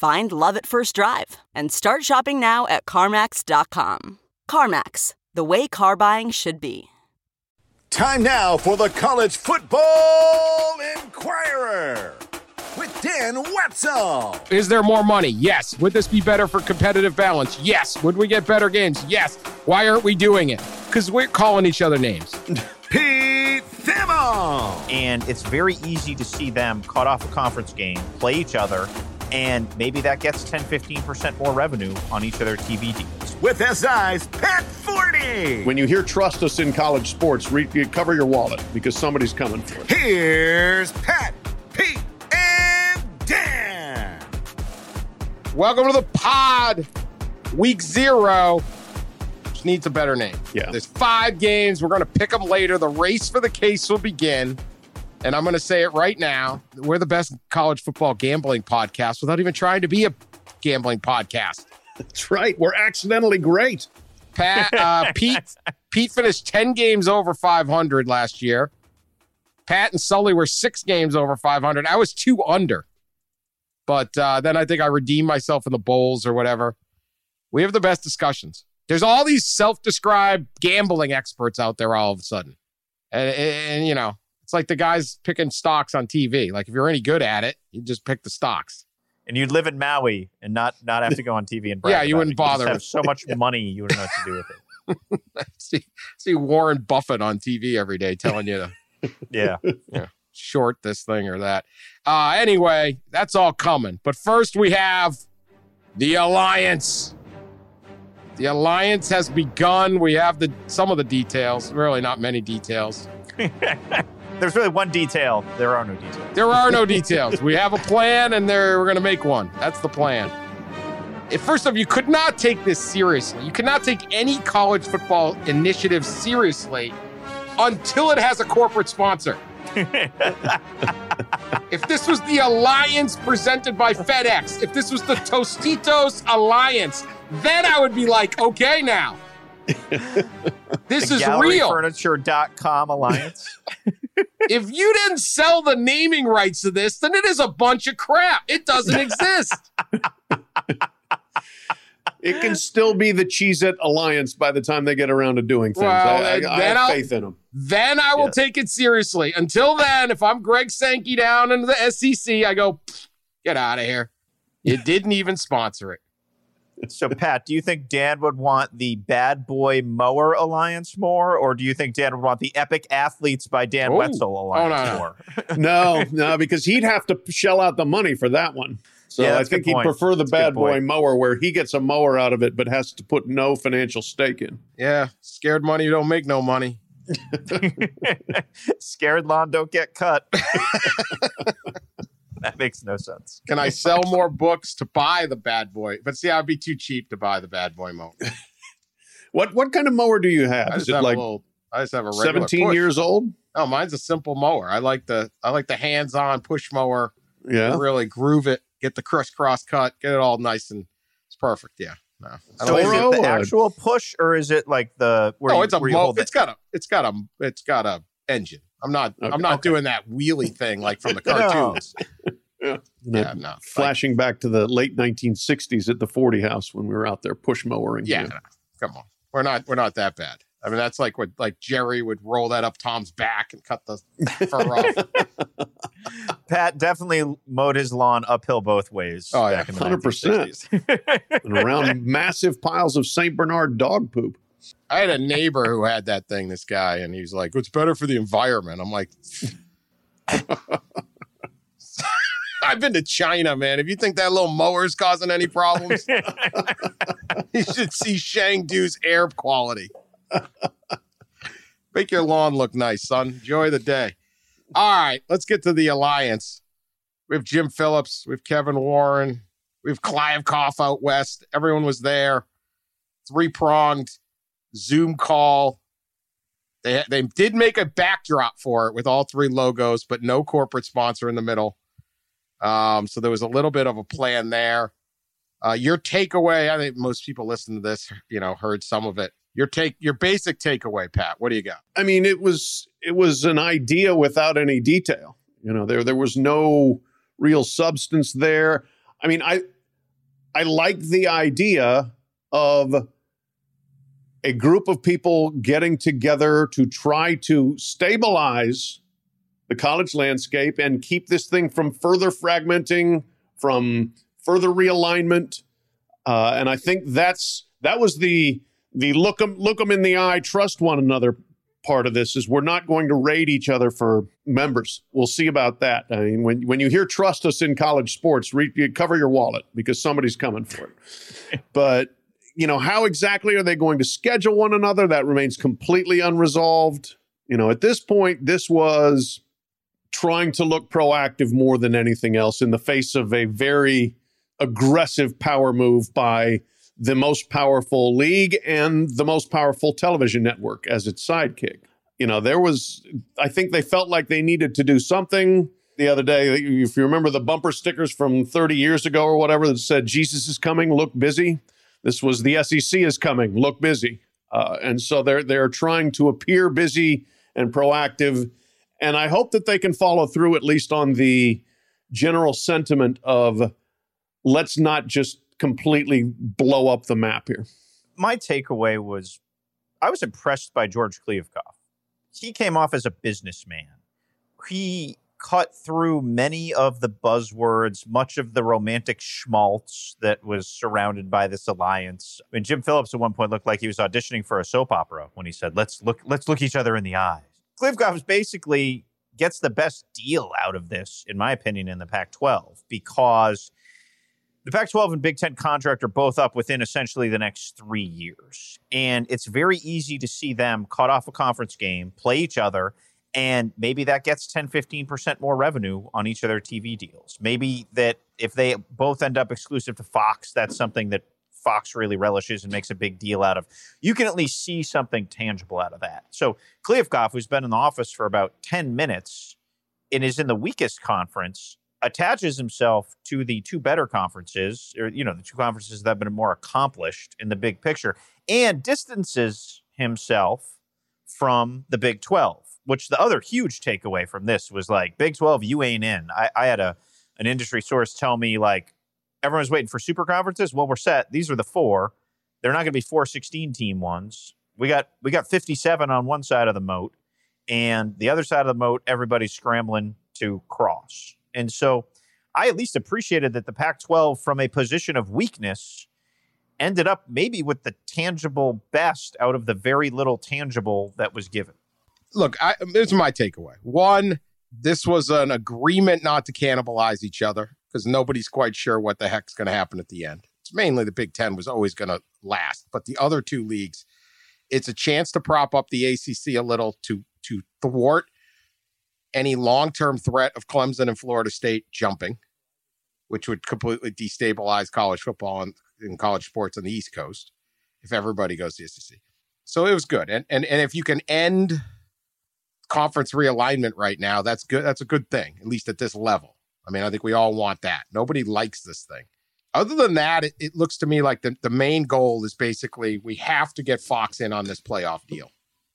Find love at first drive and start shopping now at CarMax.com. CarMax, the way car buying should be. Time now for the College Football Enquirer with Dan Wetzel. Is there more money? Yes. Would this be better for competitive balance? Yes. Would we get better games? Yes. Why aren't we doing it? Because we're calling each other names. Pete Thamel. And it's very easy to see them cut off a conference game, play each other, and maybe that gets 10 15% more revenue on each of their TV deals. With SI's Pat Forde. When you hear trust us in college sports, re- cover your wallet because somebody's coming for it. Here's Pat, Pete, and Dan. Welcome to the pod. Week zero. Just needs a better name. Yeah. There's five games. We're going to pick them later. The race for the case will begin. And I'm going to say it right now. We're the best college football gambling podcast without even trying to be a gambling podcast. That's right. We're accidentally great. Pat, uh, Pete, Pete finished 10 games over 500 last year. Pat and Sully were six games over 500. I was two under. But uh, then I think I redeemed myself in the bowls or whatever. We have the best discussions. There's all these self described gambling experts out there all of a sudden. And, and, you know, it's like the guys picking stocks on TV. Like if you're any good at it, you just pick the stocks. And you'd live in Maui and not not have to go on TV and Yeah, you wouldn't it. You bother. have so much money, you wouldn't know what to do with it. see, see Warren Buffett on TV every day telling you to Yeah. short this thing or that. Uh, anyway, that's all coming. But first, we have the alliance. The alliance has begun. We have the some of the details. Really, not many details. There's really one detail. There are no details. There are no details. We have a plan, and there we're going to make one. That's the plan. If, first off, you could not take this seriously. You cannot take any college football initiative seriously until it has a corporate sponsor. if this was the alliance presented by FedEx, if this was the Tostitos Alliance, then I would be like, okay, now. this the is real. Furniture.com alliance. if you didn't sell the naming rights to this, then it is a bunch of crap. It doesn't exist. It can still be the Cheez It Alliance by the time they get around to doing things. Well, I, I, then I have faith in them. then I will Yeah. take it seriously. Until then, if I'm Greg Sankey down in the SEC, I go, get out of here. You didn't even sponsor it. So, Pat, do you think Dan would want the Bad Boy Mower Alliance more, or do you think Dan would want the Epic Athletes by Dan Oh. Wetzel oh, Alliance no, no. more? No, no, because he'd have to shell out the money for that one. So Yeah, I think he'd point. prefer the That's bad boy point. mower where he gets a mower out of it but has to put no financial stake in. Yeah, scared money don't make no money. Scared lawn don't get cut. that makes no sense. Can I sell more books to buy the bad boy? But see, I'd be too cheap to buy the bad boy mower. What what kind of mower do you have? just Is it have like little. I just have a regular 17 push. years old? Oh, mine's a simple mower. I like the I like the hands-on push mower. Yeah. Really groove it, get the crisscross cut, get it all nice and it's perfect. Yeah. No. So is it the actual push, or is it like the? Where no, you, it's a where you mo- hold it's it? got a it's got a it's got a engine. I'm not Okay, I'm not okay. doing that wheelie thing like from the No. Cartoons. Yeah. Yeah, no. Like, Flashing back to the late 1960s at the Forde house when we were out there push mowering. yeah, no, come on. We're not we're not that bad. I mean, that's like what like Jerry would roll that up Tom's back and cut the fur off. Pat definitely mowed his lawn uphill both ways. Oh, yeah. in the 100%. 1960s. and around massive piles of St. Bernard dog poop. I had a neighbor who had that thing, this guy, and he's like, it's better for the environment. I'm like, I've been to China, man. If you think that little mower is causing any problems, you should see Shangdu's air quality. Make your lawn look nice, son. Enjoy the day. All right, let's get to the alliance. We have Jim Phillips, we have Kevin Warren, we have Kliavkoff out west. Everyone was there. Three pronged Zoom call. They they did make a backdrop for it with all three logos, but no corporate sponsor in the middle. Um, so there was a little bit of a plan there. Uh, your takeaway, I think most people listen to this, you know, heard some of it. Your take, your basic takeaway, Pat. What do you got? I mean, it was it was an idea without any detail. You know, there there was no real substance there. I mean, I I like the idea of a group of people getting together to try to stabilize the college landscape and keep this thing from further fragmenting, from further realignment. Uh, and I think that's that was the the look them look them in the eye, trust one another part of this is we're not going to raid each other for members. We'll see about that. I mean, when when you hear "trust us" in college sports, re- you cover your wallet because somebody's coming for it. but you know, how exactly are they going to schedule one another? That remains completely unresolved. You know, at this point, this was trying to look proactive more than anything else in the face of a very aggressive power move by the most powerful league and the most powerful television network as its sidekick. You know, there was, I think they felt like they needed to do something the other day. If you remember the bumper stickers from 30 years ago or whatever that said, Jesus is coming, look busy. This was the SEC is coming, look busy. Uh, and so they're, they're trying to appear busy and proactive. And I hope that they can follow through at least on the general sentiment of let's not just completely blow up the map here. My takeaway was I was impressed by George Kliavkoff. He came off as a businessman. He cut through many of the buzzwords, much of the romantic schmaltz that was surrounded by this alliance. I mean, Jim Phillips at one point looked like he was auditioning for a soap opera when he said, "Let's look, let's look each other in the eyes." Kliavkoff basically gets the best deal out of this, in my opinion, in the Pac-12 because the Pac 12 and Big Ten contract are both up within essentially the next three years. And it's very easy to see them cut off a conference game, play each other, and maybe that gets 10, 15% more revenue on each of their TV deals. Maybe that if they both end up exclusive to Fox, that's something that Fox really relishes and makes a big deal out of. You can at least see something tangible out of that. So Kliavkoff, who's been in the office for about 10 minutes and is in the weakest conference, attaches himself to the two better conferences, or you know, the two conferences that have been more accomplished in the big picture, and distances himself from the Big 12. Which the other huge takeaway from this was like Big 12, you ain't in. I, I had a an industry source tell me like everyone's waiting for super conferences. Well, we're set. These are the four. They're not going to be four 16 team ones. We got we got 57 on one side of the moat, and the other side of the moat, everybody's scrambling to cross. And so I at least appreciated that the Pac 12, from a position of weakness, ended up maybe with the tangible best out of the very little tangible that was given. Look, I, here's my takeaway. One, this was an agreement not to cannibalize each other because nobody's quite sure what the heck's going to happen at the end. It's mainly the Big Ten was always going to last, but the other two leagues, it's a chance to prop up the ACC a little to to thwart any long term threat of Clemson and Florida State jumping, which would completely destabilize college football and, and college sports on the East Coast if everybody goes to SEC. So it was good, and and and if you can end conference realignment right now, that's good. That's a good thing, at least at this level. I mean, I think we all want that. Nobody likes this thing. Other than that, it, it looks to me like the, the main goal is basically we have to get Fox in on this playoff deal.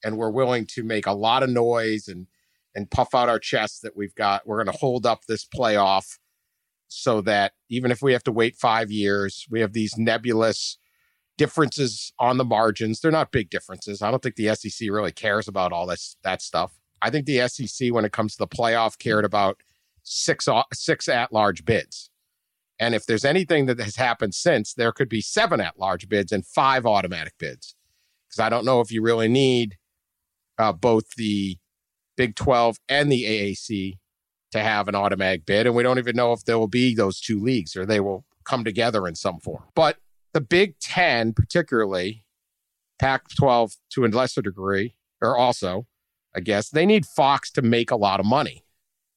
And we're willing to make a lot of noise and and puff out our chests that we've got. We're going to hold up this playoff so that even if we have to wait five years, we have these nebulous differences on the margins. They're not big differences. I don't think the SEC really cares about all this that stuff. I think the SEC, when it comes to the playoff, cared about six six at large bids. And if there's anything that has happened since, there could be seven at large bids and five automatic bids. Because I don't know if you really need uh, both the Big 12 and the AAC to have an automatic bid. And we don't even know if there will be those two leagues or they will come together in some form. But the Big 10, particularly Pac 12 to a lesser degree, or also, I guess, they need Fox to make a lot of money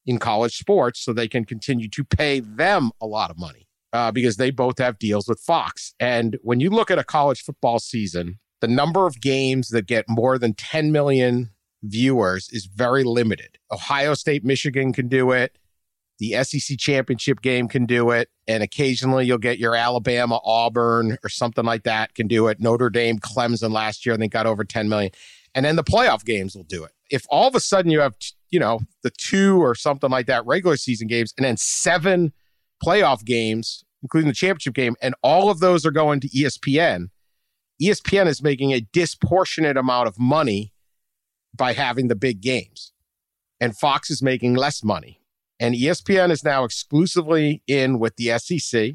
in college sports so they can continue to pay them a lot of money uh, because they both have deals with Fox. And when you look at a college football season, the number of games that get more than 10 million viewers is very limited. Ohio State, Michigan can do it. The SEC championship game can do it. And occasionally you'll get your Alabama, Auburn, or something like that can do it. Notre Dame, Clemson last year, I think got over 10 million. And then the playoff games will do it. If all of a sudden you have you know, the two or something like that regular season games, and then seven playoff games, including the championship game, and all of those are going to ESPN. ESPN is making a disproportionate amount of money by having the big games, and Fox is making less money. And ESPN is now exclusively in with the SEC.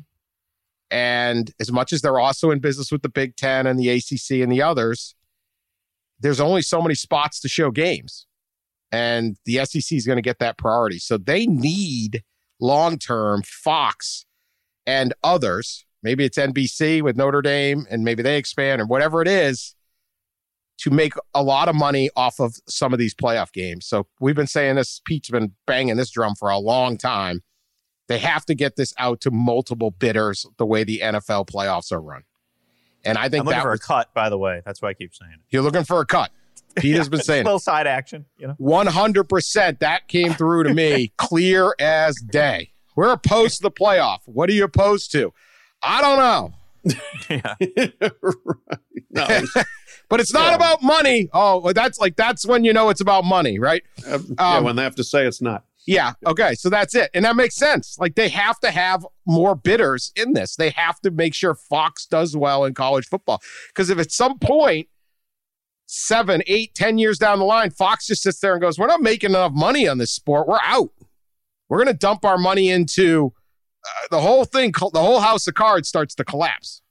And as much as they're also in business with the Big Ten and the ACC and the others, there's only so many spots to show games and the SEC is going to get that priority. So they need long term Fox and others. Maybe it's NBC with Notre Dame, and maybe they expand or whatever it is to make a lot of money off of some of these playoff games. So we've been saying this, Pete's been banging this drum for a long time. They have to get this out to multiple bidders the way the NFL playoffs are run. And I think I'm looking that for was, a cut, by the way. That's why I keep saying it. You're looking for a cut. Pete has been saying little side action, you know. One hundred percent. That came through to me clear as day. We're opposed to the playoff. What are you opposed to? I don't know. yeah. right. No, but it's not Yeah. about money. Oh, that's like that's when you know it's about money, right? uh, yeah, Um, when they have to say it's not. Yeah. Okay. So that's it. And that makes sense. Like they have to have more bidders in this. They have to make sure Fox does well in college football. Because if at some point, seven, eight, ten years down the line, Fox just sits there and goes, We're not making enough money on this sport. We're out. We're going to dump our money into uh, the whole thing, the whole house of cards starts to collapse.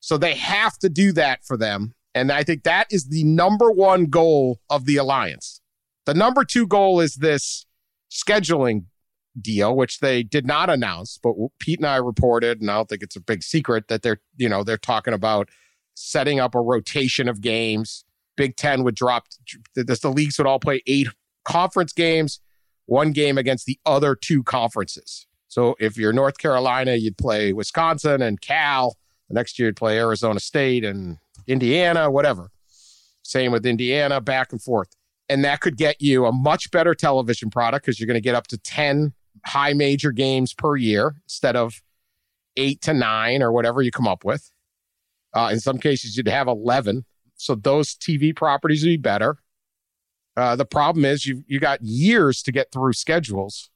So they have to do that for them. And I think that is the number one goal of the alliance. The number two goal is this scheduling deal, which they did not announce, but Pete and I reported, and I don't think it's a big secret that they're, you know, they're talking about setting up a rotation of games. Big Ten would drop, the, the leagues would all play eight conference games, one game against the other two conferences. So if you're North Carolina, you'd play Wisconsin and Cal. The next year, you'd play Arizona State and Indiana, whatever. Same with Indiana, back and forth. And that could get you a much better television product because you're going to get up to 10 high major games per year instead of eight to nine or whatever you come up with. Uh, in some cases, you'd have 11. So those TV properties would be better. Uh, the problem is you you got years to get through schedules,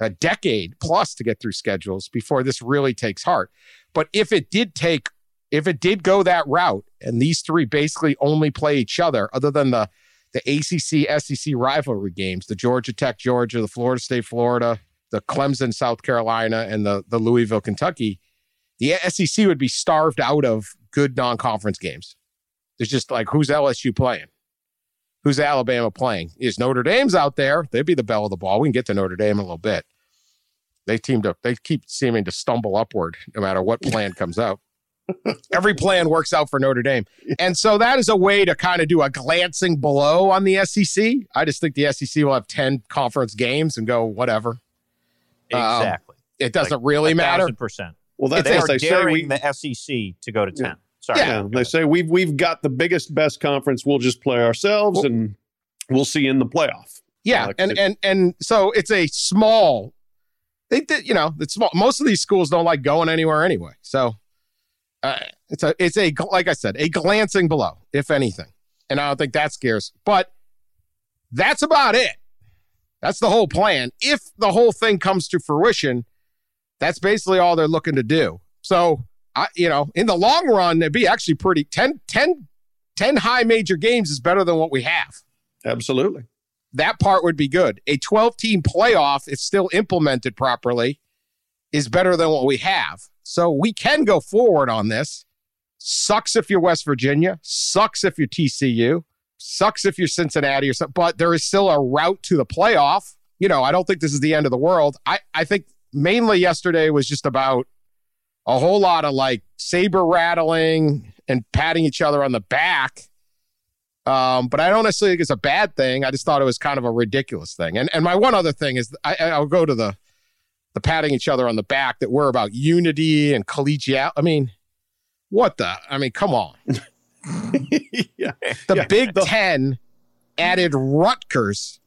a decade plus to get through schedules before this really takes heart. But if it did take, if it did go that route, and these three basically only play each other, other than the the ACC SEC rivalry games, the Georgia Tech Georgia, the Florida State Florida, the Clemson South Carolina, and the the Louisville Kentucky, the SEC would be starved out of good non conference games. There's just like, who's LSU playing? Who's Alabama playing? Is Notre Dame's out there? They'd be the belle of the ball. We can get to Notre Dame in a little bit. They teamed up. They keep seeming to stumble upward no matter what plan comes out. Every plan works out for Notre Dame. And so that is a way to kind of do a glancing below on the SEC. I just think the SEC will have 10 conference games and go, whatever. Exactly. Um, it doesn't like really matter. Percent. Well, that's they are daring we, the SEC to go to 10. Sorry. yeah, they say we've we've got the biggest, best conference. We'll just play ourselves, Well- and we'll see in the playoff. Yeah, Like and and and so it's a small. They did, you know, it's small. Most of these schools don't like going anywhere anyway. So uh, it's a it's a like I said, a glancing below, if anything, and I don't think that scares. But that's about it. That's the whole plan. If the whole thing comes to fruition, that's basically all they're looking to do. So I, you know, in the long run, it'd be actually pretty 10, 10, 10 high major games is better than what we have. Absolutely. That part would be good. A 12 team playoff, if still implemented properly, is better than what we have. So we can go forward on this. Sucks if you're West Virginia, sucks if you're TCU, sucks if you're Cincinnati or something, but there is still a route to the playoff. You know, I don't think this is the end of the world. I, I think mainly yesterday was just about a whole lot of like saber rattling and patting each other on the back. Um, but I don't necessarily think it's a bad thing. I just thought it was kind of a ridiculous thing. And and my one other thing is I, I'll go to the the patting each other on the back that we're about unity and collegial. I mean, what the? I mean, come on. yeah. The Yeah. Big The- Ten added Rutgers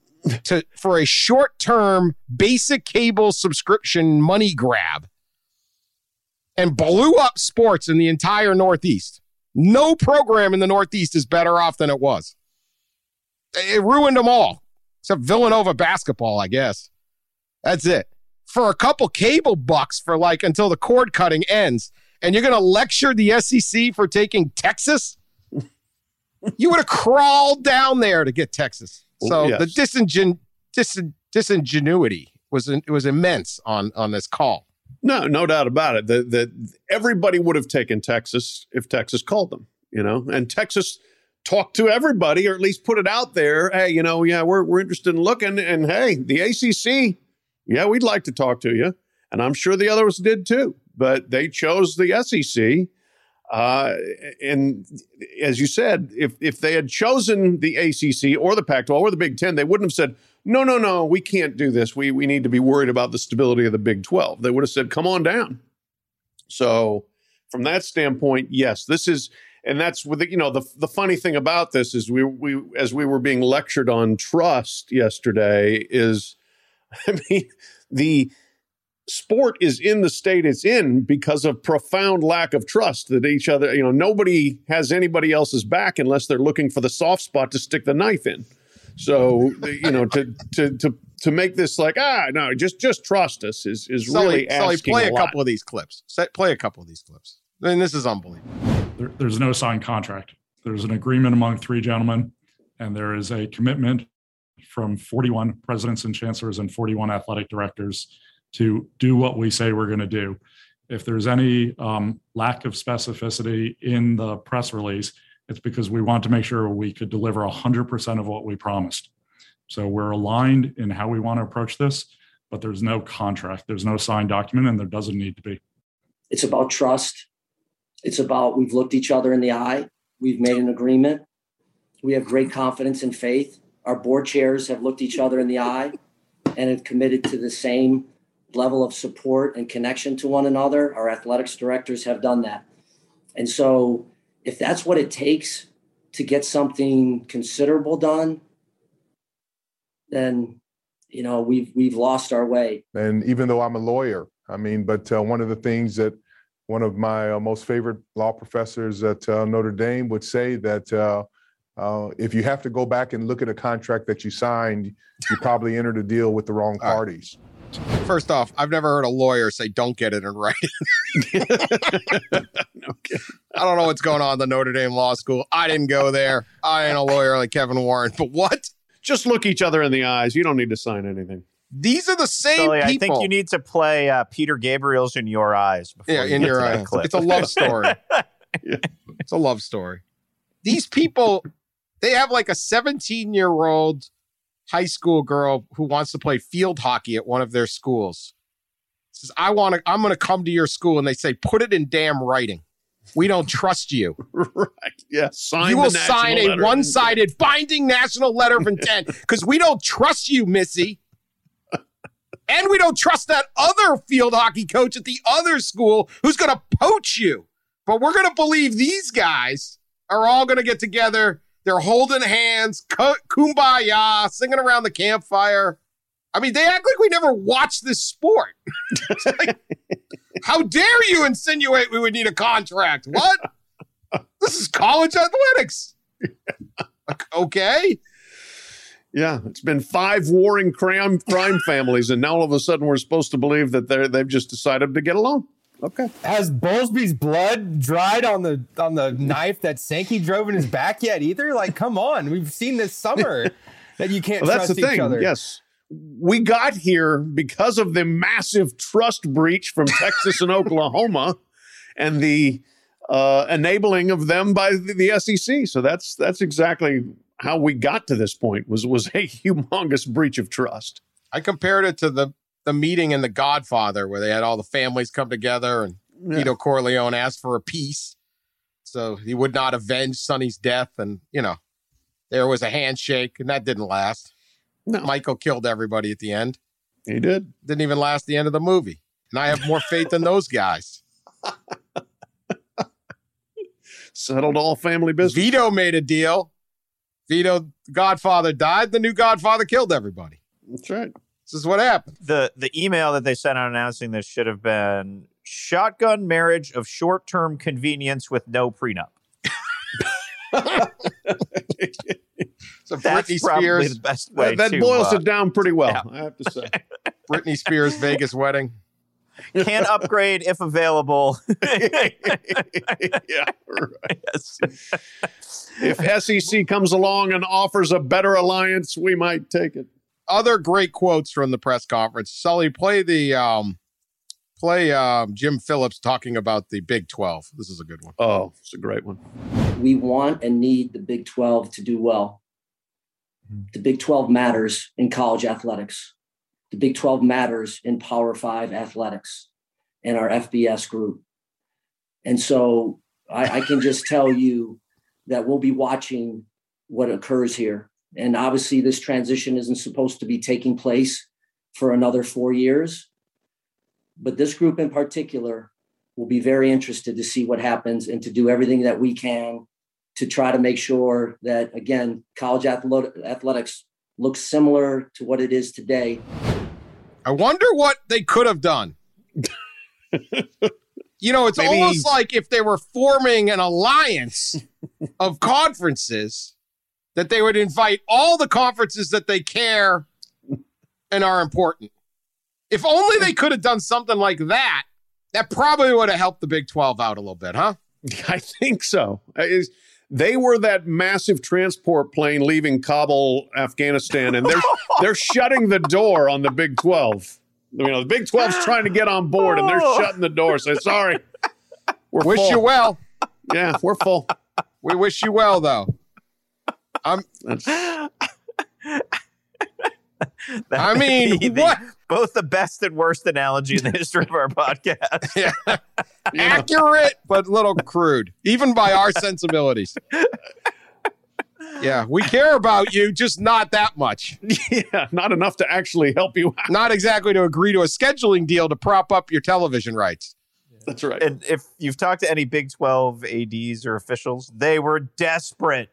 to for a short term basic cable subscription money grab and blew up sports in the entire Northeast. No program in the Northeast is better off than it was. It ruined them all, except Villanova basketball, I guess. That's it. For a couple cable bucks for like until the cord cutting ends, and you're going to lecture the SEC for taking Texas? you would have crawled down there to get Texas. So yes. the disingen- dis- disingenuity was it was immense on on this call. No, no doubt about it. That everybody would have taken Texas if Texas called them, you know, and Texas talked to everybody or at least put it out there. Hey, you know, yeah, we're we're interested in looking, and hey, the ACC, yeah, we'd like to talk to you, and I'm sure the others did too, but they chose the SEC. Uh, and as you said, if if they had chosen the ACC or the Pac-12 or the Big Ten, they wouldn't have said, "No, no, no, we can't do this. We we need to be worried about the stability of the Big 12." They would have said, "Come on down." So, from that standpoint, yes, this is, and that's with the, you know the the funny thing about this is we we as we were being lectured on trust yesterday is, I mean the sport is in the state it's in because of profound lack of trust that each other you know nobody has anybody else's back unless they're looking for the soft spot to stick the knife in so you know to to to to make this like ah no just just trust us is is really Sully, asking play a, a, lot. couple of these clips. Say- Play a couple of these clips. I mean, this is unbelievable. there, there's no signed contract. There's an agreement among three gentlemen, and there is a commitment from 41 presidents and chancellors and 41 athletic directors to do what we say we're going to do. If there's any um, lack of specificity in the press release, it's because we want to make sure we could deliver 100% of what we promised. So we're aligned in how we want to approach this, but there's no contract, there's no signed document, and there doesn't need to be. It's about trust. It's about we've looked each other in the eye. We've made an agreement. We have great confidence and faith. Our board chairs have looked each other in the eye and have committed to the same level of support and connection to one another. Our athletics directors have done that. And so, if that's what it takes to get something considerable done, then you know we've we've lost our way. And even though I'm a lawyer, I mean, but uh, one of the things that one of my uh, most favorite law professors at uh, Notre Dame would say that uh, uh, if you have to go back and look at a contract that you signed, you probably entered a deal with the wrong All right. parties. First off, I've never heard a lawyer say don't get it in writing. okay. I don't know what's going on at the Notre Dame Law School. I didn't go there. I ain't a lawyer like Kevin Warren. But what? just look each other in the eyes you don't need to sign anything These are the same Sully, people. I think you need to play uh, Peter Gabriel's "In Your Eyes." Before yeah, you in get your to eyes. clip. It's a love story. It's a love story. These people, they have like a 17 year old high school girl who wants to play field hockey at one of their schools. Says, I want to, I'm going to come to your school. And they say, put it in damn writing. We don't trust you. right yeah sign you will sign a one sided binding national letter of intent because we don't trust you, Missy. And we don't trust that other field hockey coach at the other school who's going to poach you. But we're going to believe these guys are all going to get together. They're holding hands, ku- kumbaya, singing around the campfire. I mean, they act like we never watched this sport. Like, how dare you insinuate we would need a contract? What? this is college athletics. okay. Yeah, it's been five warring crime crime families, and now all of a sudden we're supposed to believe that they're they've just decided to get along. Okay. Has Bowlesby's blood dried on the on the knife that Sankey drove in his back yet either? Like, come on. We've seen this summer that you can't Well, that's the each thing. other. Yes. We got here because of the massive trust breach from Texas and Oklahoma and the uh, enabling of them by the, the SEC. So that's that's exactly how we got to this point was was a humongous breach of trust. I compared it to the the meeting in The Godfather where they had all the families come together and Yeah. Vito Corleone asked for a peace, so he would not avenge Sonny's death, and you know there was a handshake, and that didn't last. No. Michael killed everybody at the end. He did. Didn't even last the end of the movie, and I have more faith in those guys. Settled all family business. Vito made a deal. Vito, Godfather died. The new Godfather killed everybody. That's right. This is what happened. The the email that they sent out announcing this should have been shotgun marriage of short term convenience with no prenup. So That's Britney probably Spears, the best way That, that to, boils uh, it down pretty well, yeah. I have to say. Britney Spears Vegas wedding. can upgrade if available. yeah, right. yes. If SEC comes along and offers a better alliance, we might take it. Other great quotes from the press conference. Sully, play the um, play um, Jim Phillips talking about the Big Twelve. This is a good one. Oh, it's a great one. we want and need the Big 12 to do well. The Big 12 matters in college athletics. The Big 12 matters in Power Five athletics and our FBS group. And so I, I can just tell you that we'll be watching what occurs here. And obviously, this transition isn't supposed to be taking place for another four years. But this group in particular will be very interested to see what happens and to do everything that we can to try to make sure that again college athletics looks similar to what it is today I wonder what they could have done. you know, it's Maybe- almost like if they were forming an alliance of conferences, that they would invite all the conferences that they care and are important. If only they could have done something like that, that probably would have helped the Big 12 out a little bit, huh? I think so. Is- They were that massive transport plane leaving Kabul, Afghanistan, and they're they're shutting the door on the Big Twelve. You know, the Big 12's trying to get on board, and they're oh. shutting the door. Say, sorry, we're Wish full. you well. Yeah, we're full. We wish you well, though. I'm. That I mean, the- what? both the best and worst analogy in the history of our podcast. Yeah. accurate but a little crude, even by our sensibilities. Yeah, we care about you, just not that much. yeah, not enough to actually help you out. Not exactly to agree to a scheduling deal to prop up your television rights. That's right. And if you've talked to any Big 12 ADs or officials, they were desperate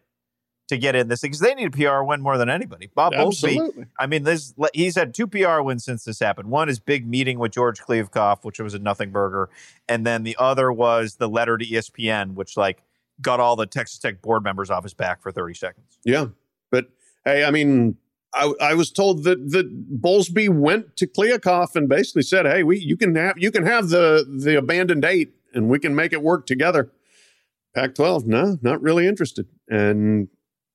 to get in this because they need a PR win more than anybody. Bob Bowlesby, I mean, this he's had two PR wins since this happened. One is big meeting with George Kliavkoff, which was a nothing burger, and then the other was the letter to ESPN, which like got all the Texas Tech board members off his back for 30 seconds. Yeah, but hey, I mean, I, I was told that that Bowlesby went to Kliavkoff and basically said, "Hey, we you can have you can have the the abandoned eight, and we can make it work together." Pac-12, no, not really interested, and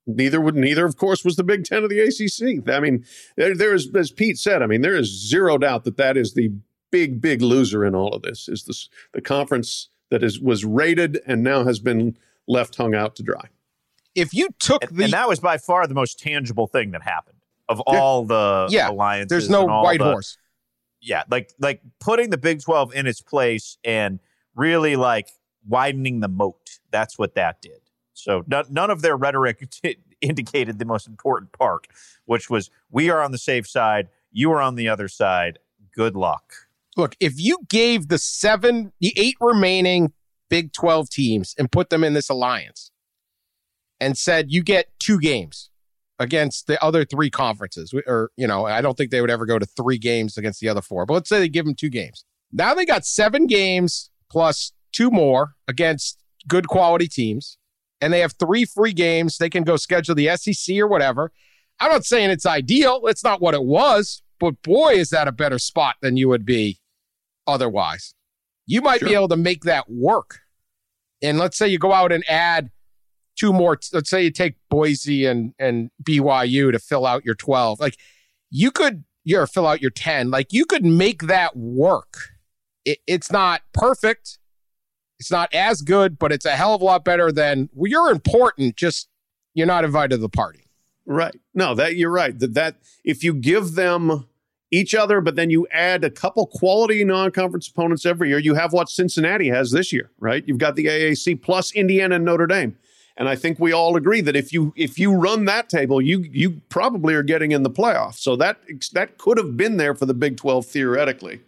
neither would neither, of course, was the Big Ten of the ACC. I mean, there, there is, as Pete said, I mean, there is zero doubt that that is the big big loser in all of this. Is this the conference that is was rated and now has been left hung out to dry? If you took And, the and that was by far the most tangible thing that happened of all the Yeah, alliances. there's no white the- horse. yeah, like like putting the Big 12 in its place and really like widening the moat. That's what that did. So none, none of their rhetoric t- indicated the most important part, which was we are on the safe side, you are on the other side. Good luck. Look, if you gave the seven, the eight remaining Big 12 teams and put them in this alliance and said you get two games against the other three conferences, or, you know, I don't think they would ever go to three games against the other four, but let's say they give them two games. Now they got seven games plus two more against good quality teams, and they have three free games. They can go schedule the SEC or whatever. I'm not saying it's ideal. It's not what it was, but boy, is that a better spot than you would be otherwise. You might be able to make that work. And let's say you go out and add two more. Let's say you take Boise and and BYU to fill out your twelve. Like you could, you're fill out your ten. Like you could make that work. It, it's not perfect. It's not as good, but it's a hell of a lot better than well, you're important. Just you're not invited to the party. Right. No, that you're right. That that if you give them each other, but then you add a couple quality non-conference opponents every year, you have what Cincinnati has this year, right? You've got the AAC plus Indiana and Notre Dame. And I think we all agree that if you if you run that table, you you probably are getting in the playoff. So that that could have been there for the Big 12 theoretically.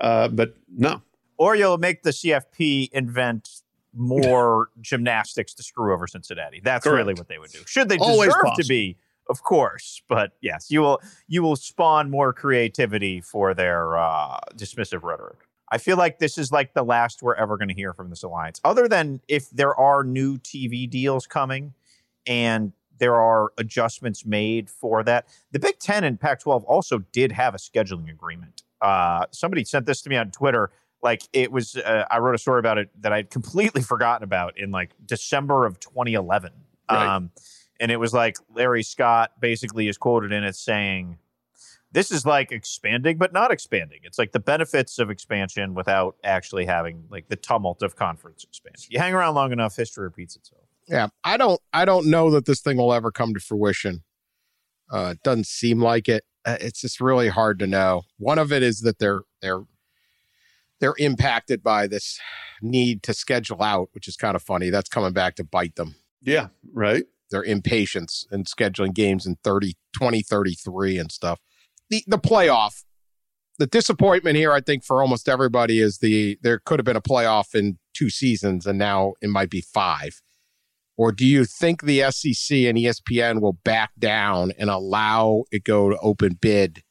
Uh, but no. Or you'll make the CFP invent more gymnastics to screw over Cincinnati. That's Correct. really what they would do. Should they Always deserve to be, of course. But yes, you will you will spawn more creativity for their uh, dismissive rhetoric. I feel like this is like the last we're ever going to hear from this alliance, other than if there are new TV deals coming and there are adjustments made for that. The Big Ten and Pac 12 also did have a scheduling agreement. Uh, somebody sent this to me on Twitter. Like it was, uh, I wrote a story about it that I'd completely forgotten about in like December of 2011. Right. Um, and it was like Larry Scott basically is quoted in it saying, this is like expanding, but not expanding. It's like the benefits of expansion without actually having like the tumult of conference expansion. You hang around long enough, history repeats itself. Yeah, I don't. I don't know that this thing will ever come to fruition. Uh, it doesn't seem like it. Uh, It's just really hard to know. One of it is that they're they're they're impacted by this need to schedule out, which is kind of funny. That's coming back to bite them. Yeah, right. Their impatience and scheduling games in 30, 2033 and stuff. The the playoff. The disappointment here, I think, for almost everybody is the there could have been a playoff in two seasons, and now it might be five. Or do you think the SEC and ESPN will back down and allow it go to open bid,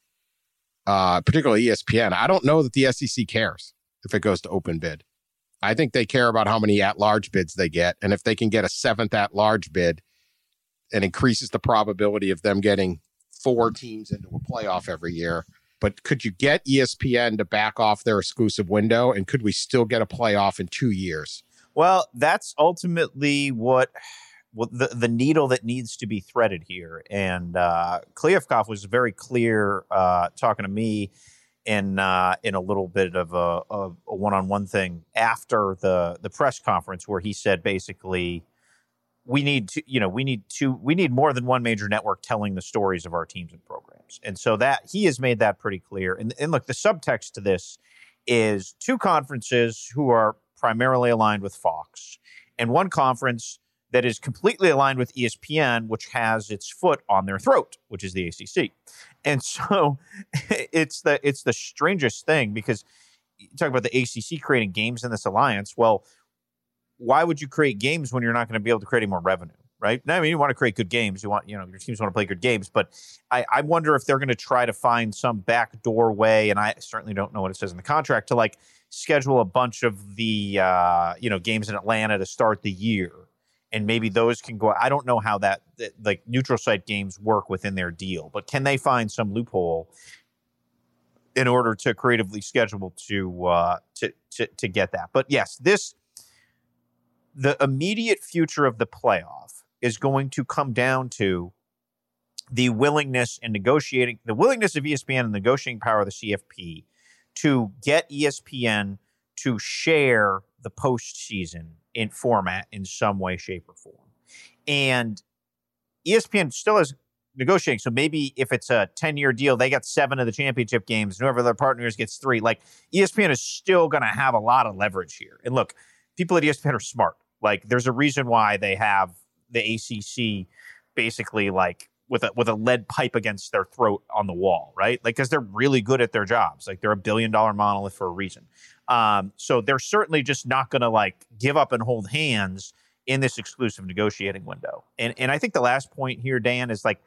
uh, particularly ESPN? I don't know that the SEC cares if it goes to open bid. I think they care about how many at large bids they get. And if they can get a seventh at large bid, it increases the probability of them getting four teams into a playoff every year. But could you get ESPN to back off their exclusive window? And could we still get a playoff in two years? Well, that's ultimately what the, the needle that needs to be threaded here. And uh, was very clear uh, talking to me in uh, in a little bit of a, a, a one-on-one thing after the the press conference where he said basically we need to you know we need to we need more than one major network telling the stories of our teams and programs. And so that he has made that pretty clear. And, and look the subtext to this is two conferences who are primarily aligned with fox. And one conference that is completely aligned with espn which has its foot on their throat which is the acc and so it's the it's the strangest thing because you talk about the acc creating games in this alliance well why would you create games when you're not going to be able to create any more revenue? Right? I mean, you want to create good games. You want, you know, your teams want to play good games. But I, I wonder if they're going to try to find some backdoor way, and I certainly don't know what it says in the contract to like schedule a bunch of the, uh, you know, games in Atlanta to start the year, and maybe those can go. I don't know how that, that like neutral site games work within their deal, but can they find some loophole in order to creatively schedule to uh, to to to get that? But yes, this the immediate future of the playoff is going to come down to the willingness and negotiating the willingness of ESPN and negotiating power of the CFP to get ESPN to share the postseason in format in some way, shape, or form. And ESPN still is negotiating. So maybe if it's a 10 year deal, they got seven of the championship games, and whoever their partners gets three. Like ESPN is still going to have a lot of leverage here. And look, people at ESPN are smart. Like there's a reason why they have the ACC basically like with a with a lead pipe against their throat on the wall, right? Like because they're really good at their jobs. Like they're a billion dollar monolith for a reason. Um, so they're certainly just not going to like give up and hold hands in this exclusive negotiating window. And and I think the last point here, Dan, is like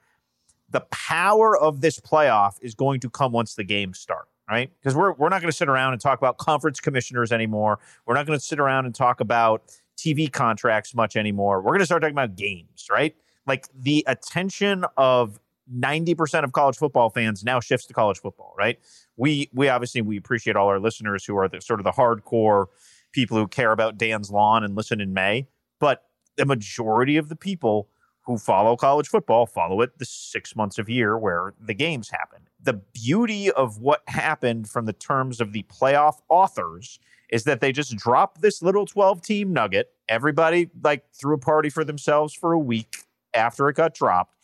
the power of this playoff is going to come once the games start, right? Because we're we're not going to sit around and talk about conference commissioners anymore. We're not going to sit around and talk about TV contracts much anymore. We're going to start talking about games, right? Like the attention of 90% of college football fans now shifts to college football, right? We we obviously we appreciate all our listeners who are the sort of the hardcore people who care about Dan's lawn and listen in May, but the majority of the people who follow college football follow it the 6 months of year where the games happen. The beauty of what happened from the terms of the playoff authors is that they just dropped this little 12 team nugget. Everybody like threw a party for themselves for a week after it got dropped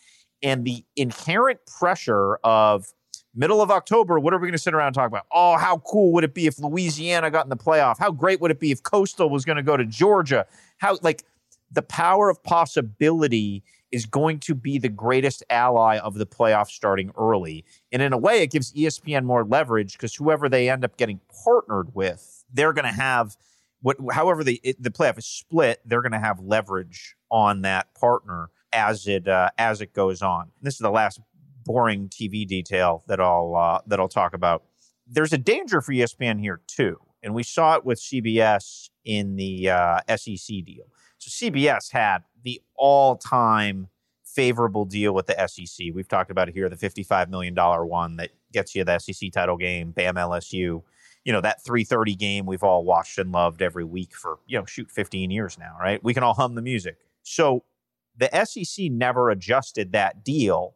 and the inherent pressure of middle of October, what are we going to sit around and talk about? Oh, how cool would it be if Louisiana got in the playoff? How great would it be if Coastal was going to go to Georgia? How, like, the power of possibility is going to be the greatest ally of the playoff starting early. And in a way, it gives ESPN more leverage because whoever they end up getting partnered with, they're going to have what, however the the playoff is split, they're going to have leverage on that partner as it uh, as it goes on. This is the last boring TV detail that I'll uh, that I'll talk about. There's a danger for ESPN here too, and we saw it with CBS in the uh, SEC deal. So CBS had the all-time favorable deal with the SEC. We've talked about it here, the $55 million one that gets you the SEC title game, Bam LSU. You know, that 330 game we've all watched and loved every week for, you know, shoot 15 years now, right? We can all hum the music. So the SEC never adjusted that deal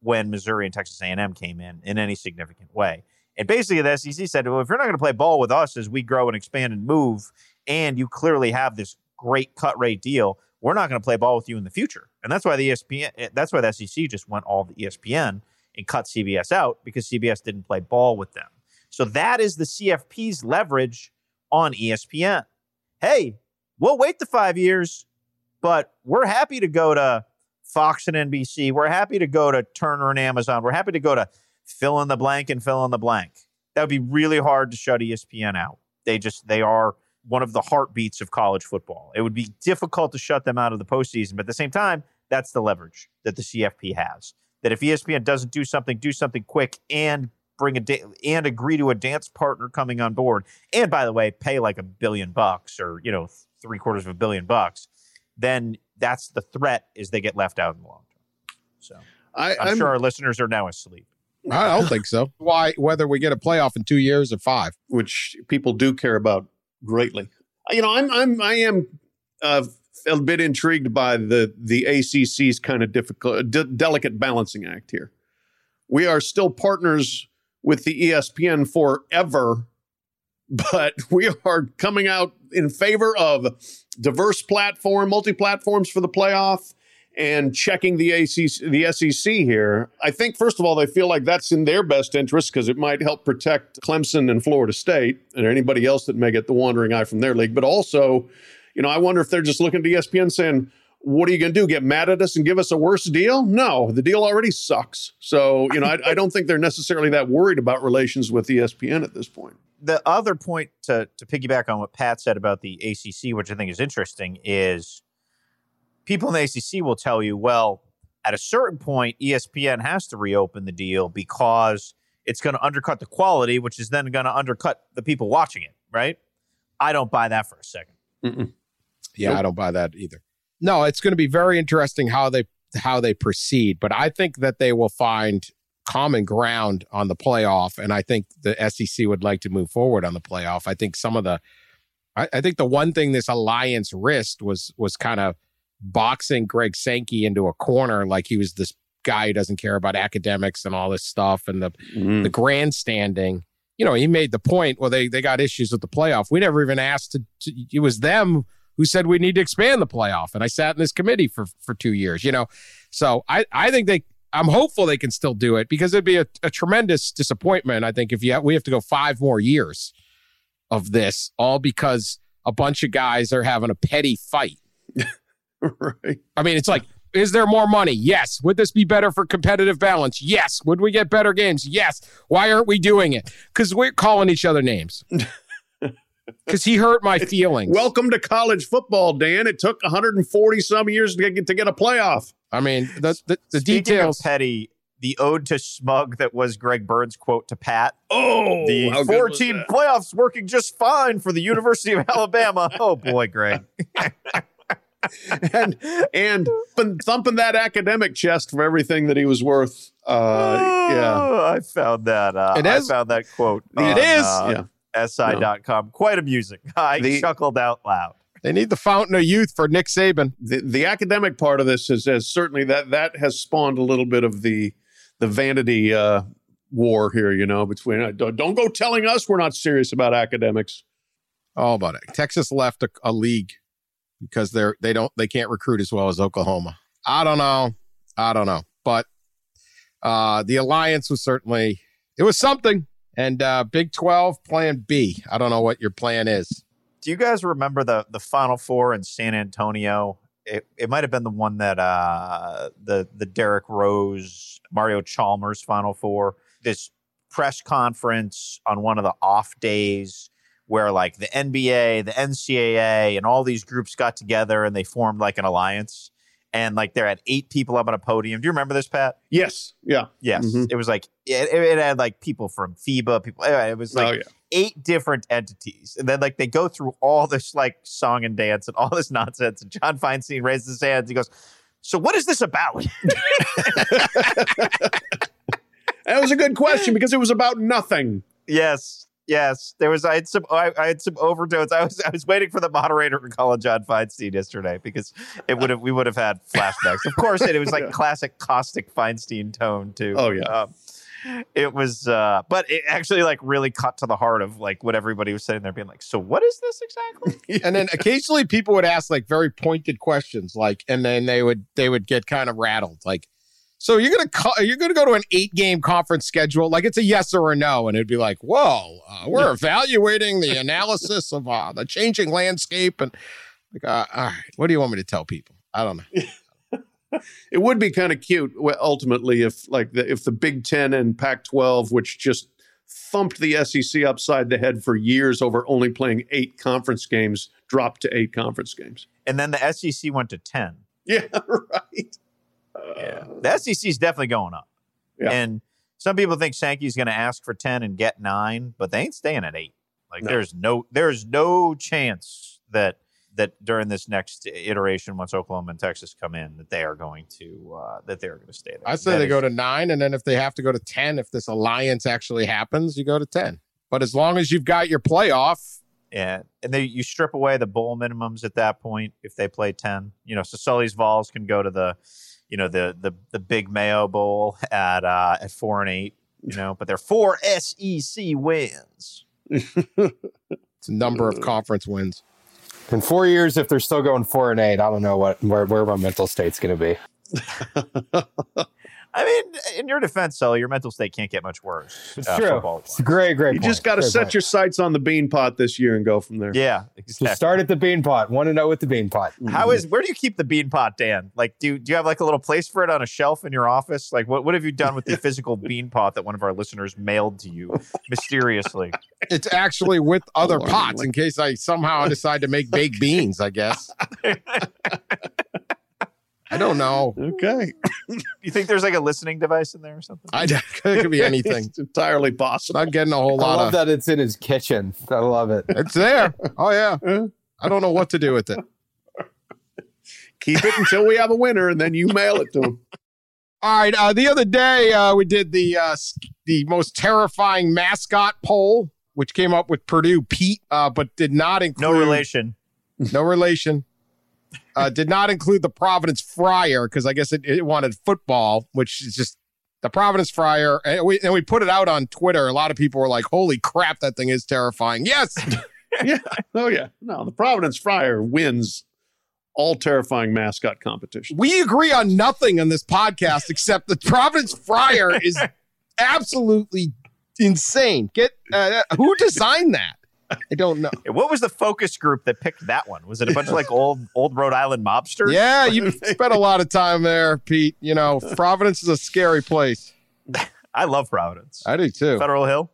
when Missouri and Texas A&M came in in any significant way. And basically, the SEC said, "Well, if you're not going to play ball with us as we grow and expand and move, and you clearly have this great cut rate deal, we're not going to play ball with you in the future." And that's why the ESPN, eh, that's why the SEC just went all the ESPN and cut CBS out because CBS didn't play ball with them. So that is the CFP's leverage on ESPN. Hey, we'll wait the five years but we're happy to go to Fox and NBC. We're happy to go to Turner and Amazon. We're happy to go to fill in the blank and fill in the blank. That would be really hard to shut ESPN out. They just they are one of the heartbeats of college football. It would be difficult to shut them out of the postseason, but at the same time, that's the leverage that the CFP has. That if ESPN doesn't do something, do something quick and bring a da- and agree to a dance partner coming on board, and by the way, pay like a billion bucks or you know three quarters of a billion bucks then that's the threat is they get left out in the long term. So I, am sure our listeners are now asleep. I don't think so. Why? Whether we get a playoff in two years or five, which people do care about greatly. You know, I'm I'm I am uh, a bit intrigued by the the ACC's kind of difficult, de- delicate balancing act here. We are still partners with the ESPN forever, but we are coming out in favor of diverse platform, multi platforms for the playoff, and checking the ACC, the SEC here. I think first of all they feel like that's in their best interest because it might help protect Clemson and Florida State and anybody else that may get the wandering eye from their league. But also, you know, I wonder if they're just looking at ESPN saying, what are you going to do? Get mad at us and give us a worse deal? No, the deal already sucks. So, you know, I, I, don't think they're necessarily that worried about relations with ESPN at this point the other point to to piggyback on what Pat said about the ACC, which I think is interesting, is people in the ACC will tell you, well, at a certain point, ESPN has to reopen the deal because it's going to undercut the quality, which is then going to undercut the people watching it. Right? I don't buy that for a 2nd Mm-mm. Yeah, nope. I don't buy that either. No, it's going to be very interesting how they how they proceed, but I think that they will find common ground on the playoff, and I think the SEC would like to move forward on the playoff. I think some of the, I, I think the one thing this alliance risked was was kind of boxing Greg Sankey into a corner, like he was this guy who doesn't care about academics and all this stuff, and the mm. the grandstanding. You know, he made the point. Well, they they got issues with the playoff. We never even asked to. to it was them who said we need to expand the playoff, and I sat in this committee for for two years. You know, so I I think they I'm hopeful they can still do it because it'd be a, a tremendous disappointment. I think if you have, we have to go five more years of this, all because a bunch of guys are having a petty fight. right. I mean, it's like, is there more money? Yes. Would this be better for competitive balance? Yes. Would we get better games? Yes. Why aren't we doing it? Because we're calling each other names. Because he hurt my feelings. Welcome to college football, Dan. It took 140 some years to get to get a playoff. I mean, the the, the details. petty. The ode to smug that was Greg Byrne's quote to Pat. Oh, the 14 playoffs working just fine for the University of Alabama. Oh boy, Greg. and and been thumping that academic chest for everything that he was worth. Uh, yeah, Oh, I found that. Uh, It is. I found that quote. It on, is. uh, SI.com. Quite amusing. I The- chuckled out loud. They need the fountain of youth for Nick Saban. the the academic part of this is, is certainly that that has spawned a little bit of the the vanity uh, war here. You know, between uh, don't don't go telling us we're not serious about academics. Oh, about it. Texas left a, a league because they're they don't they can't recruit as well as Oklahoma. I don't know. I don't know. But uh the alliance was certainly it was something. And uh Big 12 plan B. I don't know what your plan is. Do you guys remember the the Final Four in San Antonio? It, it might have been the one that uh, the the Derrick Rose Mario Chalmers Final Four. This press conference on one of the off days where like the NBA, the NCAA, and all these groups got together and they formed like an alliance. And like there had eight people up on a podium. Do you remember this, Pat? Yes, yeah, Yes, Mhm. it was like it, it had like people from FIBA, people. It was like oh yeah. eight different entities. And then like they go through all this like song and dance and all this nonsense. And John Feinstein raises his hands. He goes, So what is this about? That was a good question because it was about nothing. yes. Yes. There was I had some I, I had some overtones. I was I was waiting for the moderator to call on John Feinstein yesterday because it would have we would have had flashbacks. Of course it, it was like Yeah. classic caustic Feinstein tone too. Oh, yeah. Um, it was uh but it actually like really cut to the heart of like what everybody was sitting there being like, so what is this exactly? And then occasionally people would ask like very pointed questions like and then they would they would get kind of rattled like so you're gonna co- you're gonna go to an eight game conference schedule like it's a yes or a no and it'd be like whoa uh, we're evaluating the analysis of uh, the changing landscape and like uh, all right what do you want me to tell people I don't know It would be kind of cute ultimately if like the, if the Big Ten and Pac-12, which just thumped the SEC upside the head for years over only playing eight conference games, dropped to eight conference games. And then the SEC went to 10. Yeah, right. Yeah. The SEC is definitely going up. Yeah. And some people think Sankey's going to ask for 10 and get 9, but they ain't staying at 8. Like No. there's no there's no chance that that during this next iteration once Oklahoma and Texas come in that they are going to uh that they're going to stay there. I say That they is- go to nine and then if they have to go to 10 if this alliance actually happens you go to 10 but as long as you've got your playoff Yeah, and they you strip away the bowl minimums at that point if they play ten. You know, so Sully's Vols can go to the, you know, the the the big Mayo Bowl at uh at four and eight. You know, but they're four SEC wins. it's a number of conference wins In four years, if they're still going four and eight, I don't know what where, where my mental state's going to be. I mean, in your defense, Sully, your mental state can't get much worse. It's uh, true. football-wise. It's a great, great. You point. just got to set point. your sights on the bean pot this year and go from there. Yeah, Just exactly. start at the bean pot. Want to know with the bean pot? How is where do you keep the bean pot, Dan? Like, do do you have like a little place for it on a shelf in your office? Like, what what have you done with the physical bean pot that one of our listeners mailed to you mysteriously? it's actually with other Alarming. pots in case I somehow decide to make baked beans, I guess. I don't know. Okay. You think there's like a listening device in there or something? I it could be anything. It's entirely possible. Not getting a whole I lot I love of that it's in his kitchen. I love it. it's there. Oh yeah. I don't know what to do with it. Keep it until we have a winner, and then you mail it to them. All right. Uh, the other day, uh, we did the uh, the most terrifying mascot poll, which came up with Purdue Pete, uh, but did not include No relation. no relation. Uh, did not include the Providence Friar because I guess it, it wanted football, which is just the Providence Friar. And we, and we put it out on Twitter. A lot of people were like, "Holy crap, that thing is terrifying!" Yes, yeah. Oh yeah. No, the Providence Friar wins all terrifying mascot competition. we agree on nothing on this podcast except the Providence Friar is absolutely insane. Get uh, who designed that? I don't know. What was the focus group that picked that one? Was it a bunch of like old old Rhode Island mobsters? Yeah, you spent a lot of time there, Pete. You know, Providence is a scary place. I love Providence. I do too. Federal Hill.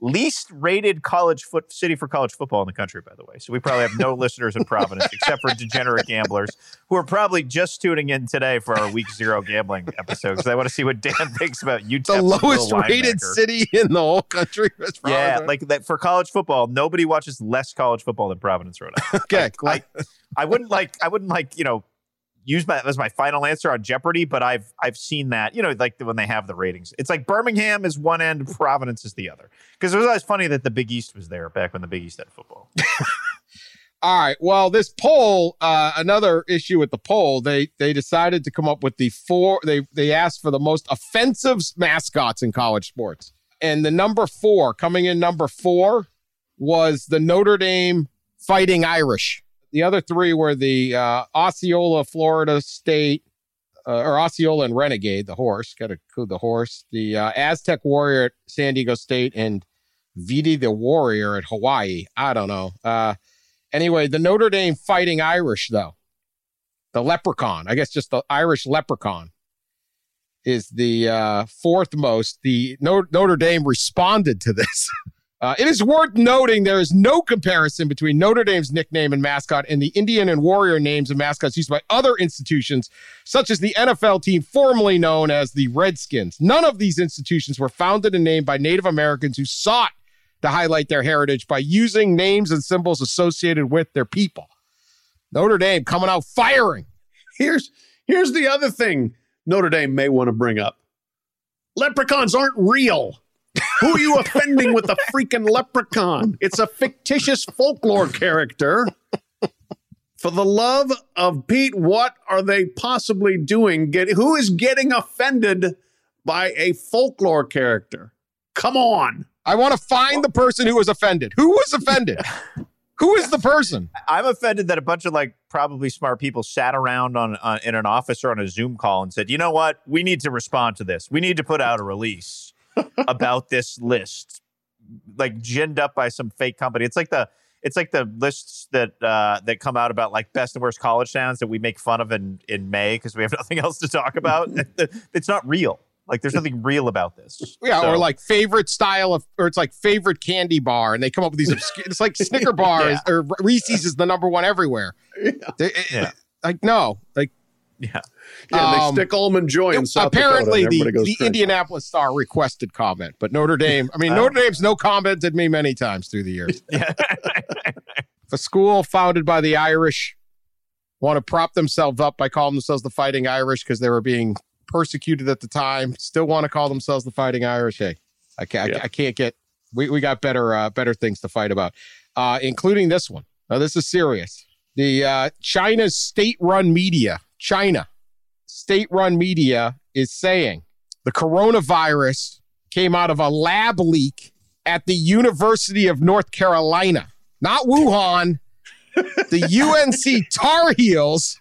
Least rated college foot city for college football in the country, by the way. So we probably have no listeners in Providence except for degenerate gamblers who are probably just tuning in today for our week zero gambling episode because I want to see what Dan thinks about UTEP. The lowest rated city in the whole country. Yeah, like that for college football. Nobody watches less college football than Providence, Rhode Island. okay. I, I wouldn't like I wouldn't like you know use that as my final answer on Jeopardy, but I've I've seen that you know like when they have the ratings. It's like Birmingham is one end, Providence is the other. Because it was always funny that the Big East was there back when the Big East had football. All right. Well, this poll, uh, another issue with the poll, they they decided to come up with the four. They they asked for the most offensive mascots in college sports, and the number four coming in number four was the Notre Dame Fighting Irish. The other three were the uh, Osceola, Florida State, uh, or Osceola and Renegade, the horse. Got to include the horse. The uh, Aztec Warrior at San Diego State and Vili the Warrior at Hawaii. I don't know. Uh, Anyway, the Notre Dame Fighting Irish, though, the leprechaun, I guess just the Irish leprechaun, is the uh, fourth most. The Notre, Notre Dame responded to this. Uh, it is worth noting there is no comparison between Notre Dame's nickname and mascot and the Indian and Warrior names and mascots used by other institutions, such as the NFL team formerly known as the Redskins. None of these institutions were founded and named by Native Americans who sought to highlight their heritage by using names and symbols associated with their people. Notre Dame coming out firing. Here's here's the other thing Notre Dame may want to bring up. Leprechauns aren't real. Who are you offending with a freaking leprechaun? It's a fictitious folklore character. For the love of Pete, what are they possibly doing? Get, who is getting offended by a folklore character? Come on. I want to find the person who was offended. Who was offended? who is the person? I'm offended that a bunch of like probably smart people sat around on, on in an office or on a Zoom call and said, "You know what? We need to respond to this. We need to put out a release about this list." Like ginned up by some fake company. It's like the it's like the lists that uh, that come out about like best and worst college towns that we make fun of in in May because we have nothing else to talk about. it's not real. Like there's nothing real about this. Yeah, So- or like favorite style of, or it's like favorite candy bar, and they come up with these obscure. it's like Snicker bars or Reese's is the number one everywhere. They- Yeah. Like no, like yeah. Yeah, they Um, stick almond joy in South apparently Dakota. the, the crazy. Indianapolis Star requested comment, but Notre Dame. I mean, Oh. Notre Dame's no commented me many times through the years. Yeah. If a school founded by the Irish want to prop themselves up by calling themselves the Fighting Irish because they were being persecuted at the time, still want to call themselves the Fighting Irish. Hey, I can't. I, I can't get. We, we got better uh, better things to fight about, uh, including this one. Now this is serious. The uh, China's state-run media, China state-run media, is saying the coronavirus came out of a lab leak at the University of North Carolina, not Wuhan. the UNC Tar Heels,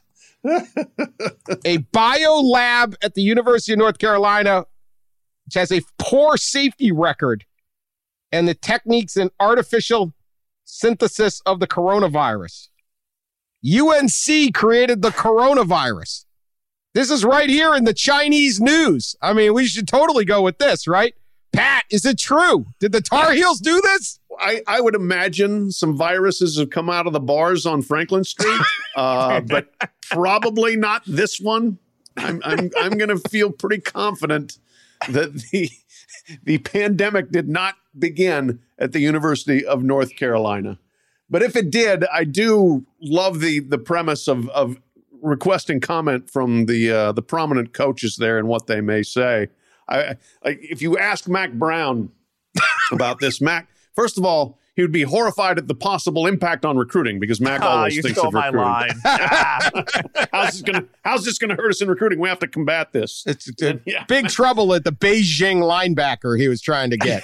a bio lab at the University of North Carolina, which has a poor safety record, and the techniques in artificial synthesis of the coronavirus. UNC created the coronavirus. This is right here in the Chinese news. I mean, we should totally go with this, right? Pat, is it true? Did the Tar Heels do this? I, I would imagine some viruses have come out of the bars on Franklin Street, uh, but probably not this one. I'm I'm I'm going to feel pretty confident that the the pandemic did not begin at the University of North Carolina. But if it did, I do love the the premise of of requesting comment from the uh, the prominent coaches there and what they may say. I, I if you ask Mack Brown about this, Mack, first of all, he would be horrified at the possible impact on recruiting because Mack Ah, always you thinks stole of my recruiting. line. Ah. how's this gonna How's this gonna hurt us in recruiting? We have to combat this. It's big trouble at the Beijing linebacker he was trying to get.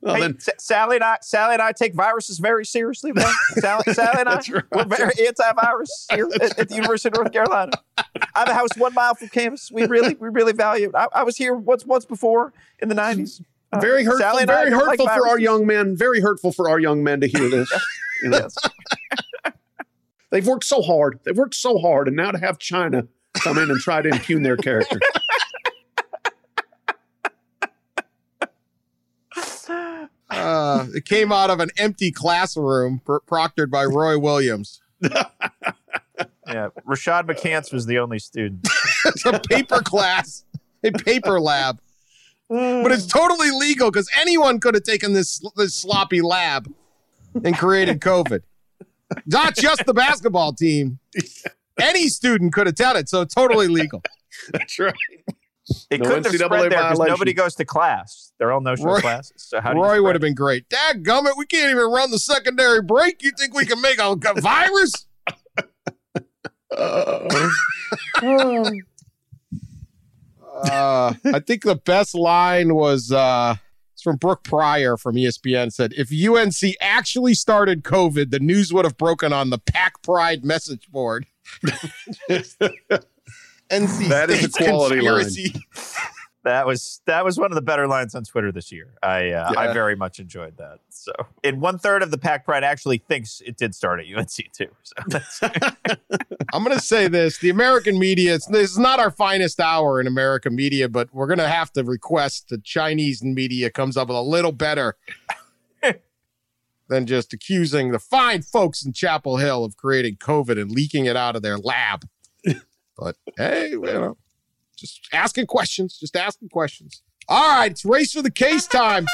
Well, Hey, then- Sally and I, Sally and I take viruses very seriously. Man. Sally, Sally and I, right. we're very anti-virus here at, at the University of North Carolina. I have a house one mile from campus. We really, we really value it. I, I was here once, once before in the nineties. Uh, very hurtful. Very don't like hurtful for our young men. Very hurtful for our young men to hear this. You know, They've worked so hard. They've worked so hard, and now to have China come in and try to impugn their character. Uh, it came out of an empty classroom pro- proctored by Roy Williams. Yeah, Rashad McCants was the only student. it's a paper class, a paper lab. But it's totally legal because anyone could have taken this this sloppy lab and created COVID. Not just the basketball team. Any student could have done it, so totally legal. That's right. It No couldn't have spread there because nobody goes to class. They're all no-show Roy- classes. So how do Roy spread would have been great. Dad gummit, we can't even run the secondary break. You think we can make a, a virus? Uh, I think the best line was uh, it's from Brooke Pryor from ESPN. Said if UNC actually started COVID, the news would have broken on the Pack Pride message board. NC That is a State's quality line. conspiracy. That was that was one of the better lines on Twitter this year. I uh, I very much enjoyed that. So, and one third of the Pack Pride actually thinks it did start at UNC too. So I'm going to say this: the American media. It's, this is not our finest hour in American media, but we're going to have to request the Chinese media comes up with a little better than just accusing the fine folks in Chapel Hill of creating COVID and leaking it out of their lab. But hey, you know, just asking questions, just asking questions. All right, it's race for the case time.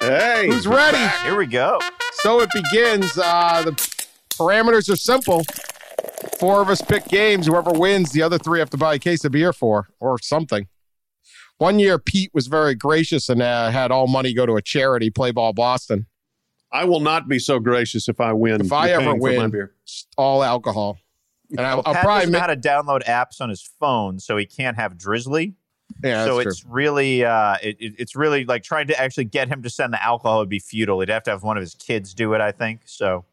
Hey, Who's ready? here we go. So it begins. Uh, the parameters are simple. Four of us pick games. Whoever wins, the other three have to buy a case of beer for or something. One year, Pete was very gracious and uh, had all money go to a charity, Play Ball Boston. I will not be so gracious if I win. If I ever win, beer. All alcohol. And I, Well, I'll Pat probably doesn't know how to download apps on his phone, so he can't have Drizzly. yeah, so that's it's really uh, it, it- it's really like trying to actually get him to send the alcohol would be futile. He'd have to have one of his kids do it, I think. So,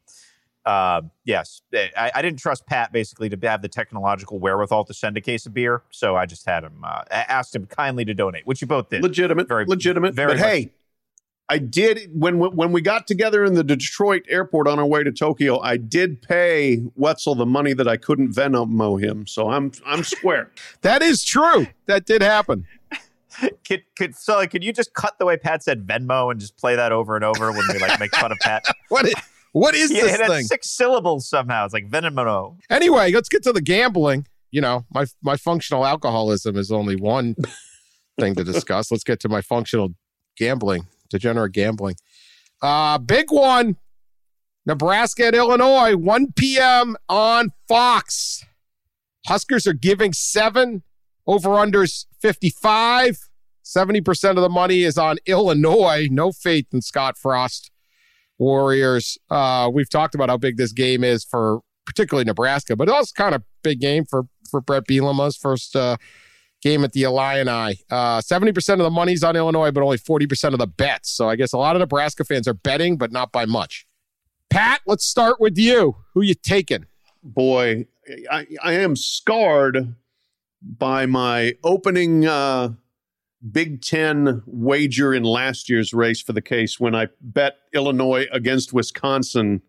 uh, yes, I, I didn't trust Pat basically to have the technological wherewithal to send a case of beer, so I just had him uh, asked him kindly to donate, which you both did. legitimate, Very- legitimate. very but much. hey, I did when when we got together in the Detroit airport on our way to Tokyo. I did pay Wetzel the money that I couldn't Venmo him, so I'm I'm square. that is true. That did happen. Could, could so like, could you just cut the way Pat said Venmo and just play that over and over when we like make fun of Pat? What is, what is yeah, this it had thing? six syllables somehow. It's like Venmo. Anyway, let's get to the gambling. You know, my my functional alcoholism is only one thing to discuss. Let's get to my functional gambling, degenerate gambling. Uh big one. Nebraska at Illinois, 1 p.m. on Fox. Huskers are giving seven, over unders 55. 70% of the money is on Illinois. No faith in Scott Frost Warriors. Uh, we've talked about how big this game is for particularly Nebraska, but also kind of big game for for Bret Bielema's first uh, game at the Illini. Uh, Seventy percent of the money's on Illinois, but only forty percent of the bets. So I guess a lot of Nebraska fans are betting, but not by much. Pat, let's start with you. Who you taking? Boy, I, I am scarred by my opening uh, Big Ten wager in last year's race for the case when I bet Illinois against Wisconsin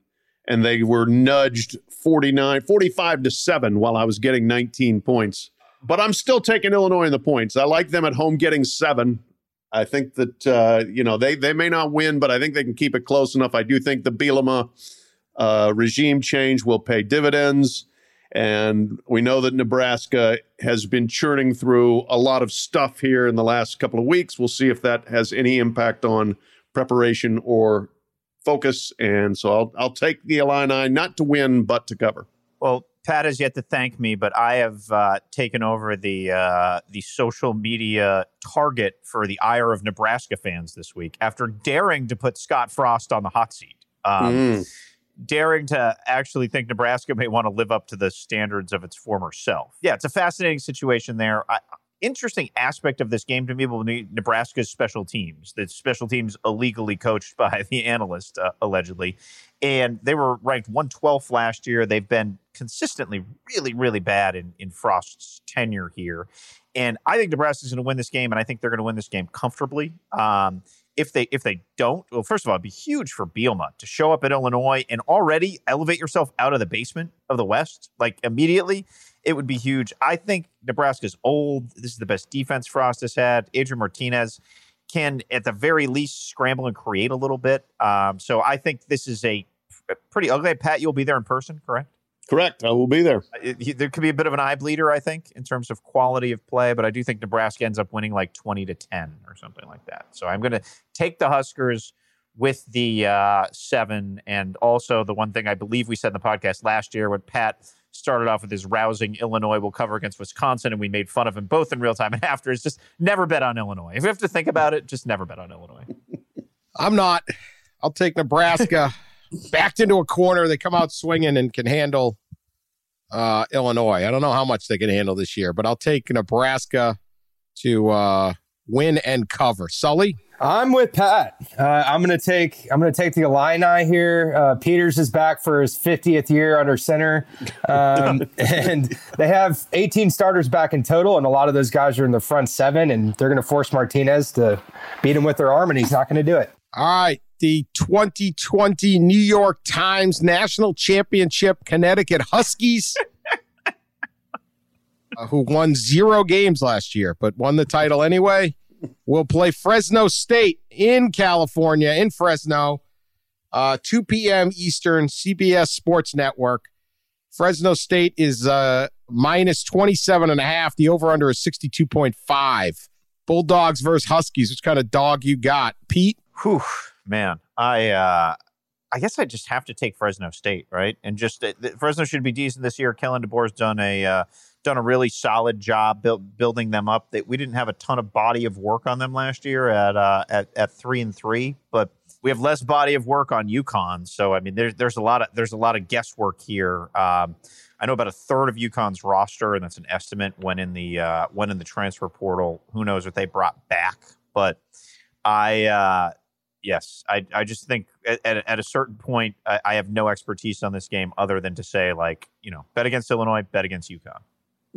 and they were nudged 49, 45 to 7 while I was getting 19 points. But I'm still taking Illinois in the points. I like them at home getting seven. I think that uh, you know they they may not win, but I think they can keep it close enough. I do think the Bielema uh, regime change will pay dividends, and we know that Nebraska has been churning through a lot of stuff here in the last couple of weeks. We'll see if that has any impact on preparation or focus. And so I'll I'll take the Illini not to win but to cover. Well, Pat has yet to thank me, but I have uh, taken over the uh, the social media target for the ire of Nebraska fans this week after daring to put Scott Frost on the hot seat. Um, Mm. Daring to actually think Nebraska may want to live up to the standards of its former self. Yeah, it's a fascinating situation there. I, interesting aspect of this game to me will be Nebraska's special teams. The special teams illegally coached by the analyst, uh, allegedly. And they were ranked 112th last year. They've been consistently really, really bad in, in Frost's tenure here. And I think Nebraska's going to win this game, and I think they're going to win this game comfortably. Um, if they if they don't, well, first of all, it'd be huge for Bielema to show up at Illinois and already elevate yourself out of the basement of the West, like immediately. It would be huge. I think Nebraska's old. This is the best defense Frost has had. Adrian Martinez can, at the very least, scramble and create a little bit. Um, so I think this is a pretty ugly. Pat, you'll be there in person, correct? Correct. I will be there. It, there could be a bit of an eye bleeder, I think, in terms of quality of play, but I do think Nebraska ends up winning like 20 to 10 or something like that. So I'm going to take the Huskers with the uh, seven. And also, the one thing I believe we said in the podcast last year when Pat started off with his rousing Illinois will cover against Wisconsin, and we made fun of him both in real time and after, is just never bet on Illinois. If you have to think about it, just never bet on Illinois. I'm not. I'll take Nebraska backed into a corner. They come out swinging and can handle uh, Illinois. I don't know how much they can handle this year, but I'll take Nebraska to uh, win and cover. Sully? I'm with Pat. Uh, I'm gonna take I'm gonna take the Illini here. Uh, Peters is back for his 50th year under center, um, and they have 18 starters back in total, and a lot of those guys are in the front seven, and they're gonna force Martinez to beat him with their arm, and he's not gonna do it. All right, the 2020 New York Times National Championship Connecticut Huskies. uh, who won zero games last year, but won the title anyway will play Fresno State in California, in Fresno, uh, 2 p.m. Eastern, CBS Sports Network. Fresno State is uh, minus 27 and a half. The over under is 62.5. Bulldogs versus Huskies. Which kind of dog you got, Pete? Whew, man, I uh, I guess I just have to take Fresno State, right? And just uh, Fresno should be decent this year. Kalen DeBoer's done a uh, done a really solid job build, building them up. That we didn't have a ton of body of work on them last year at uh, at at three and three, but we have less body of work on UConn. So I mean, there's there's a lot of there's a lot of guesswork here. Um, I know about a third of UConn's roster, and that's an estimate when in the uh, when in the transfer portal. Who knows what they brought back? But I uh, yes, I I just think at, at, at a certain point, I, I have no expertise on this game other than to say like you know bet against Illinois, bet against UConn.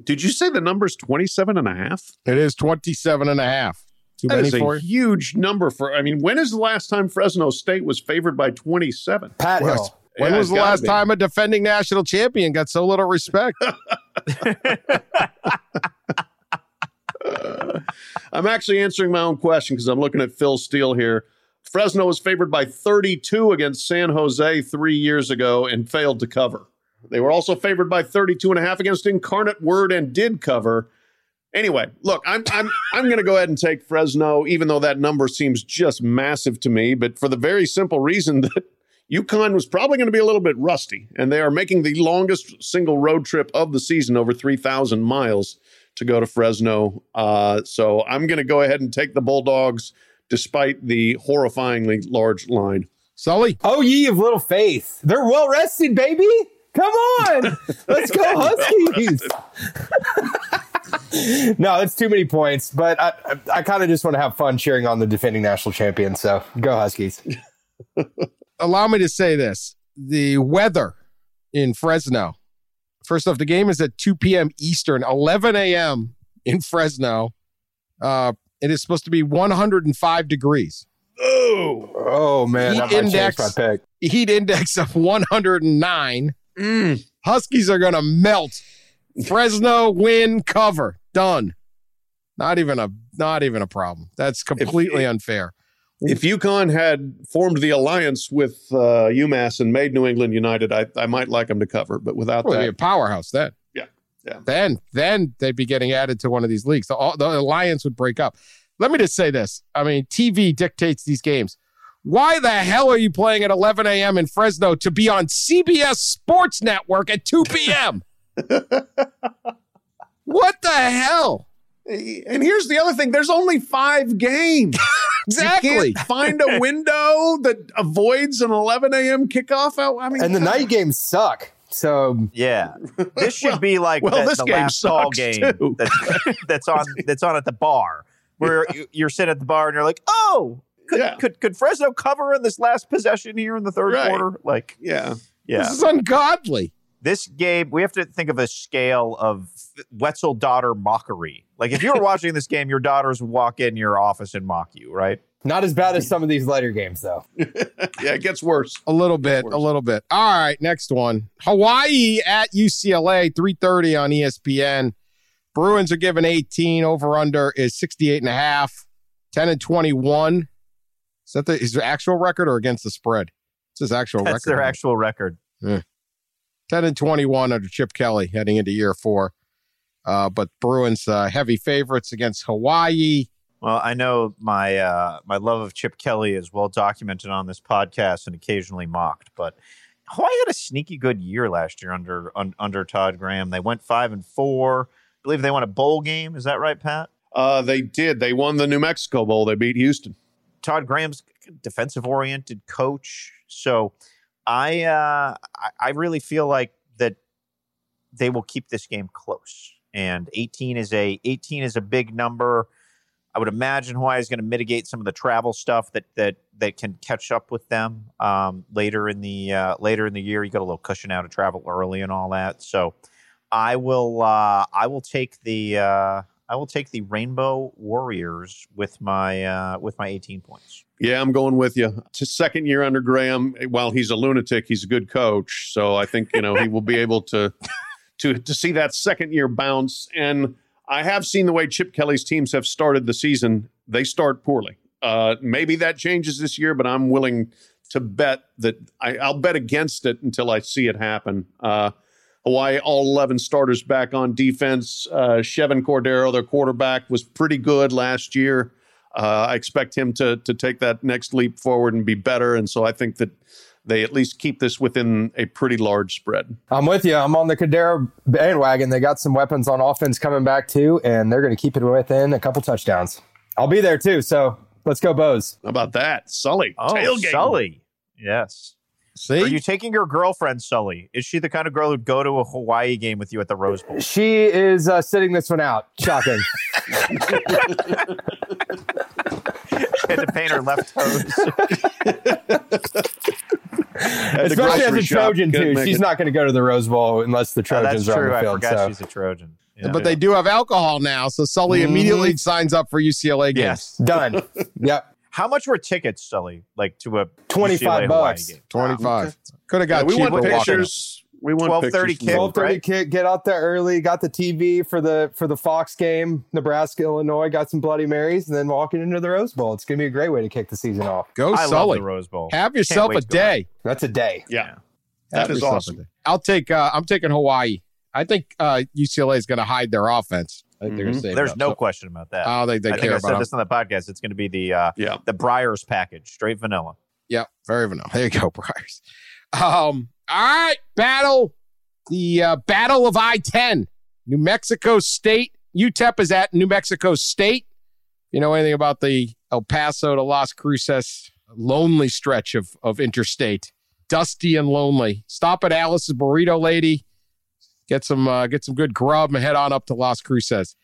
Did you say the number's 27 and a half? It is 27 and a half. Too That many is a for huge number for. I mean, when is the last time Fresno State was favored by 27? Pat Well, Hill. When Yeah, was the last be. time a defending national champion got so little respect? Uh, I'm actually answering my own question because I'm looking at Phil Steele here. Fresno was favored by 32 against San Jose three years ago and failed to cover. They were also favored by 32 and a half against Incarnate Word and did cover. Anyway, look, I'm I'm I'm going to go ahead and take Fresno, even though that number seems just massive to me. But for the very simple reason that UConn was probably going to be a little bit rusty, and they are making the longest single road trip of the season, over 3,000 miles, to go to Fresno. Uh, so I'm going to go ahead and take the Bulldogs, despite the horrifyingly large line. Sully? Oh, ye of little faith. They're well rested, baby. Come on. Let's go, Huskies. no, that's too many points, but I, I, I kind of just want to have fun cheering on the defending national champion. So go, Huskies. Allow me to say this the weather in Fresno. First off, the game is at 2 p.m. Eastern, 11 a.m. in Fresno. Uh, it is supposed to be 105 degrees. Oh, Oh, man. Heat That index. Heat index of 109. Huskies are going to melt. Fresno win cover. Done. Not even a not even a problem. That's completely unfair. if UConn had formed the alliance with uh, UMass and made New England United, I, I might like them to cover. But without Well, they'd be a that, powerhouse then. Yeah, yeah. Then, then they'd be getting added to one of these leagues. The, all- the alliance would break up. Let me just say this. I mean, TV dictates these games. Why the hell are you playing at 11 a.m. in Fresno to be on CBS Sports Network at 2 p.m.? what the hell? and here's the other thing: there's only five games. Exactly. You can't find a window that avoids an 11 a.m. kickoff. I I mean, And the night games suck. So Yeah, this should be like well, the, this the game last call game that's, that's on that's on at the bar where you- you're sitting at the bar and you're like, oh, could, Yeah. could could Fresno cover in this last possession here in the third Right. quarter? Like, yeah. yeah, This is ungodly. this game we have to think of a scale of Wetzel daughter mockery. Like, if you were watching this game, your daughters would walk in your office and mock you, right? Not as bad as some of these later games, though. Yeah, it gets worse. A little bit, a little bit. All right, next one. Hawaii at UCLA, 3:30 on ESPN. Bruins are given 18. Over under is 68 and a half. 10 and 21. Is that the, his actual record or against the spread? It's his actual record. That's record. their actual record. 10 and 21 under Chip Kelly heading into year four. Uh, but Bruins uh, heavy favorites against Hawaii. Well, I know my uh, my love of Chip Kelly is well documented on this podcast and occasionally mocked, but Hawaii had a sneaky good year last year under un, under Todd Graham. They went five and four. I believe they won a bowl game. Is that right, Pat? Uh, they did. They won the New Mexico Bowl. They beat Houston. Todd Graham's defensive oriented coach. So I uh, I, really feel like that they will keep this game close. And 18 is a 18 is a big number. I would imagine Hawaii is going to mitigate some of the travel stuff that that that can catch up with them um, later in the uh, later in the year. You got a little cushion out of travel early and all that. So I will uh, I will take the uh, I will take the Rainbow Warriors with my uh, with my 18 points. Yeah, I'm going with you. It's his second year under Graham. While he's a lunatic, he's a good coach. So I think you know he will be able to to to see that second year bounce. And I have seen the way Chip Kelly's teams have started the season. They start poorly. Uh, maybe that changes this year, but I'm willing to bet that I, I'll bet against it until I see it happen. Uh, Hawaii, all 11 starters back on defense. Uh, Chevan Cordeiro, their quarterback, was pretty good last year. Uh, I expect him to to take that next leap forward and be better. And so I think that they at least keep this within a pretty large spread. I'm with you. I'm on the Cordeiro bandwagon. They got some weapons on offense coming back too, and they're going to keep it within a couple touchdowns. I'll be there too. So let's go, Bows. How about that? Sully. Oh, tailgate. Sully. Yes. See? Are you taking your girlfriend, Sully? Is she the kind of girl who'd go to a Hawaii game with you at the Rose Bowl? She is uh, sitting this one out. Shocking. Had to paint her left toes. Especially as a shop. Trojan Couldn't too. She's it. not going to go to the Rose Bowl unless the Oh, Trojans that's are on true. the I forgot so. she's a Trojan. Yeah. but they do have alcohol now. So Sully Mhm. immediately signs up for UCLA games. yes. Done. yep. How much were tickets, Sully? Like to a 25 UCLA bucks. game? 25. Could have Yeah, got we cheaper want walking. pictures. We want 12:30 kick. Twelve thirty right? kick. Get out there early. Got the TV for the for the Fox game. Nebraska, Illinois. Got some Bloody Marys, and then walking into the Rose Bowl. It's gonna be a great way to kick the season off. Go I love Sully. the Rose Bowl. Have yourself a to go day. That's a day. Yeah. Have That is yourself a awesome. I'll take. Uh, I'm taking Hawaii. I think uh, UCLA is going to hide their offense. I think they're going to Mhm. There's up. no So- question about that. Oh, don't they I think care I said about this on the podcast. It's going to be the uh, Yeah. the Briars package, straight vanilla. Yeah, very vanilla. There you go, Briars. Um, all right, battle. The uh, Battle of I 10. New Mexico State. UTEP is at New Mexico State. You know anything about the El Paso to Las Cruces lonely stretch of, of interstate? Dusty and lonely. Stop at Alice's Burrito Lady. Get some uh, get some good grub and head on up to Las Cruces.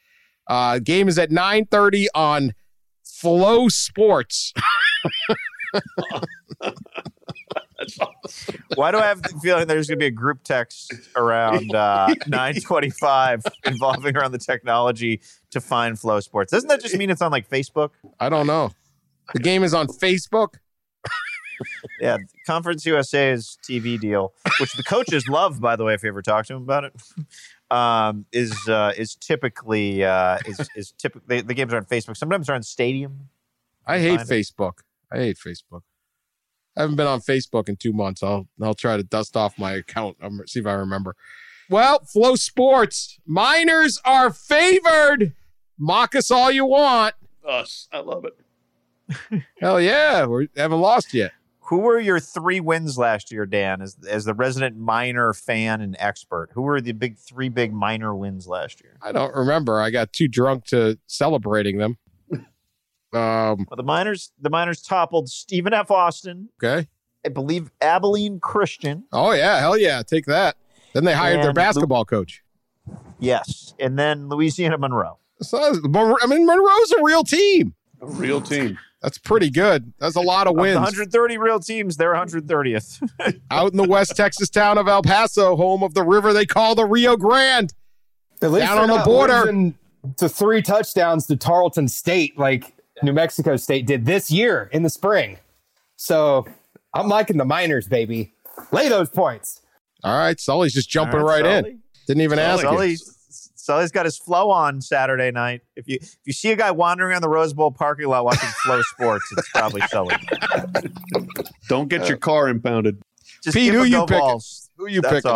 Uh, game is at 9:30 on FloSports. Why do I have the feeling there's going to be a group text around uh, 925 involving around the technology to find FloSports? Doesn't that just mean it's on like Facebook? I don't know. The game is on Facebook. Yeah, Conference USA's TV deal, which the coaches love, by the way, if you ever talk to them about it, um, is uh, is typically uh, is is typically the games are on Facebook. Sometimes they're on Stadium. I hate Find it. Facebook. I hate Facebook. I haven't been on Facebook in two months. I'll I'll try to dust off my account. Um, see if I remember. Well, FloSports Miners are favored. Mock us all you want. Us. I love it. Hell yeah, we haven't lost yet. Who were your three wins last year, Dan? As as the resident minor fan and expert, who were the big three big minor wins last year? I don't remember. I got too drunk to celebrating them. Um. Well, the miners the miners toppled Stephen F. Austin, Okay. I believe Abilene Christian. Oh yeah. Hell yeah. Take that. Then they hired their And basketball coach. Yes, and then Louisiana Monroe. So, I mean, Monroe's a real team. A real team. That's pretty good. That's a lot of Of wins. 130 real teams, they're 130th. Out in the West Texas town of El Paso, home of the river they call the Rio Grande. At least Down on the border. To three touchdowns to Tarleton State, like New Mexico State did this year in the spring. So I'm liking the Miners, baby. Lay those points. All right, Sully's just jumping right, Sully. in. Didn't even ask you. Sully, Sully's got his flow on Saturday night. If you if you see a guy wandering around the Rose Bowl parking lot watching Flow Sports, it's probably Sully. Don't get your car impounded. Just Pete, give who him you no picking? balls. Who you That's picking?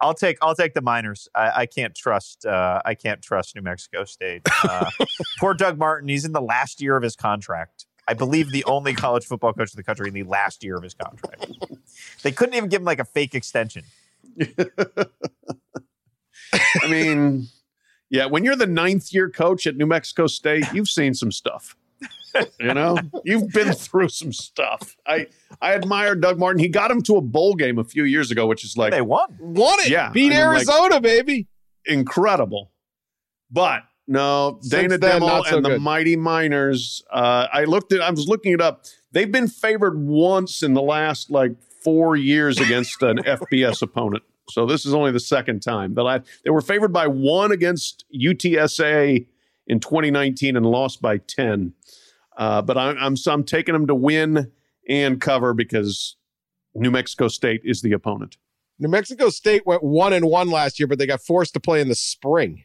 I'll take I'll take the Miners. I, I can't trust uh, I can't trust New Mexico State. Uh, poor Doug Martin. He's in the last year of his contract. I believe the only college football coach in the country in the last year of his contract. They couldn't even give him like a fake extension. I mean, yeah, when you're the ninth year coach at New Mexico State, you've seen some stuff. You know, you've been through some stuff. I I admire Doug Martin. He got him to a bowl game a few years ago, which is like They won. Won it. Yeah, Beat I mean, like- Arizona, baby. incredible. But no, Since Dana then, Demo so and the good. Mighty Miners. Uh, I looked at. I was looking it up. They've been favored once in the last like four years against an FBS opponent. So this is only the second time. The last they were favored by one against UTSA in 2019 and lost by 10. Uh, but I'm, I'm so I'm taking them to win and cover because New Mexico State is the opponent. New Mexico State went one and one last year, but they got forced to play in the spring.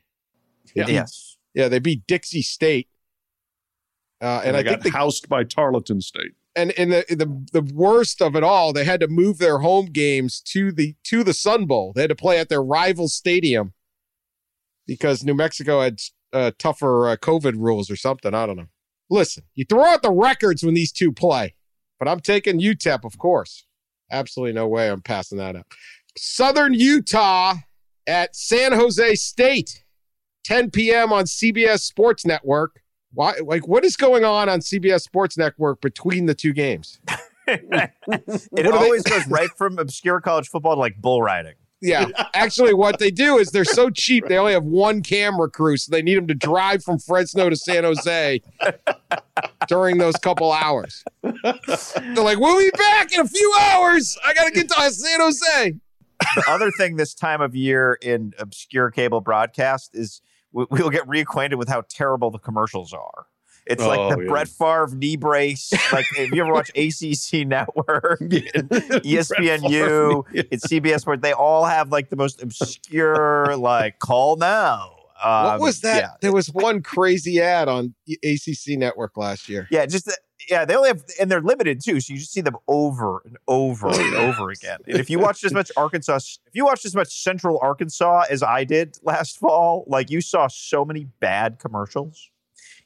Yeah. Yes. Yeah, they beat Dixie State. Uh, and, And, I, I, think got the, housed by Tarleton State. and in the, the the worst of it all, they had to move their home games to the to the Sun Bowl. They had to play at their rival stadium because New Mexico had uh, tougher uh, COVID rules or something. I don't know. Listen, you throw out the records when these two play, but I'm taking UTEP, of course. Absolutely no way I'm passing that up. Southern Utah at San Jose State, 10 p.m. on CBS Sports Network. Why? Like, what is going on on CBS Sports Network between the two games? It What always goes right from obscure college football to like bull riding. Yeah, actually, what they do is they're so cheap they only have one camera crew, so they need them to drive from Fresno to San Jose during those couple hours. They're like, "We'll be back in a few hours. I got to get to San Jose." the other thing this time of year in obscure cable broadcast is we- we'll get reacquainted with how terrible the commercials are. It's like Oh, the yeah. Brett Favre knee brace. Like, if you ever watch ACC Network, ESPNU, it's CBS Sports, they all have like the most obscure, like, call now. Um, what was that? Yeah, There was one crazy ad on ACC Network last year. yeah just the, yeah, they only have, and they're limited too. So you just see them over and over Oh, and over again. And if you watched as much Arkansas, if you watched as much Central Arkansas as I did last fall, like you saw so many bad commercials.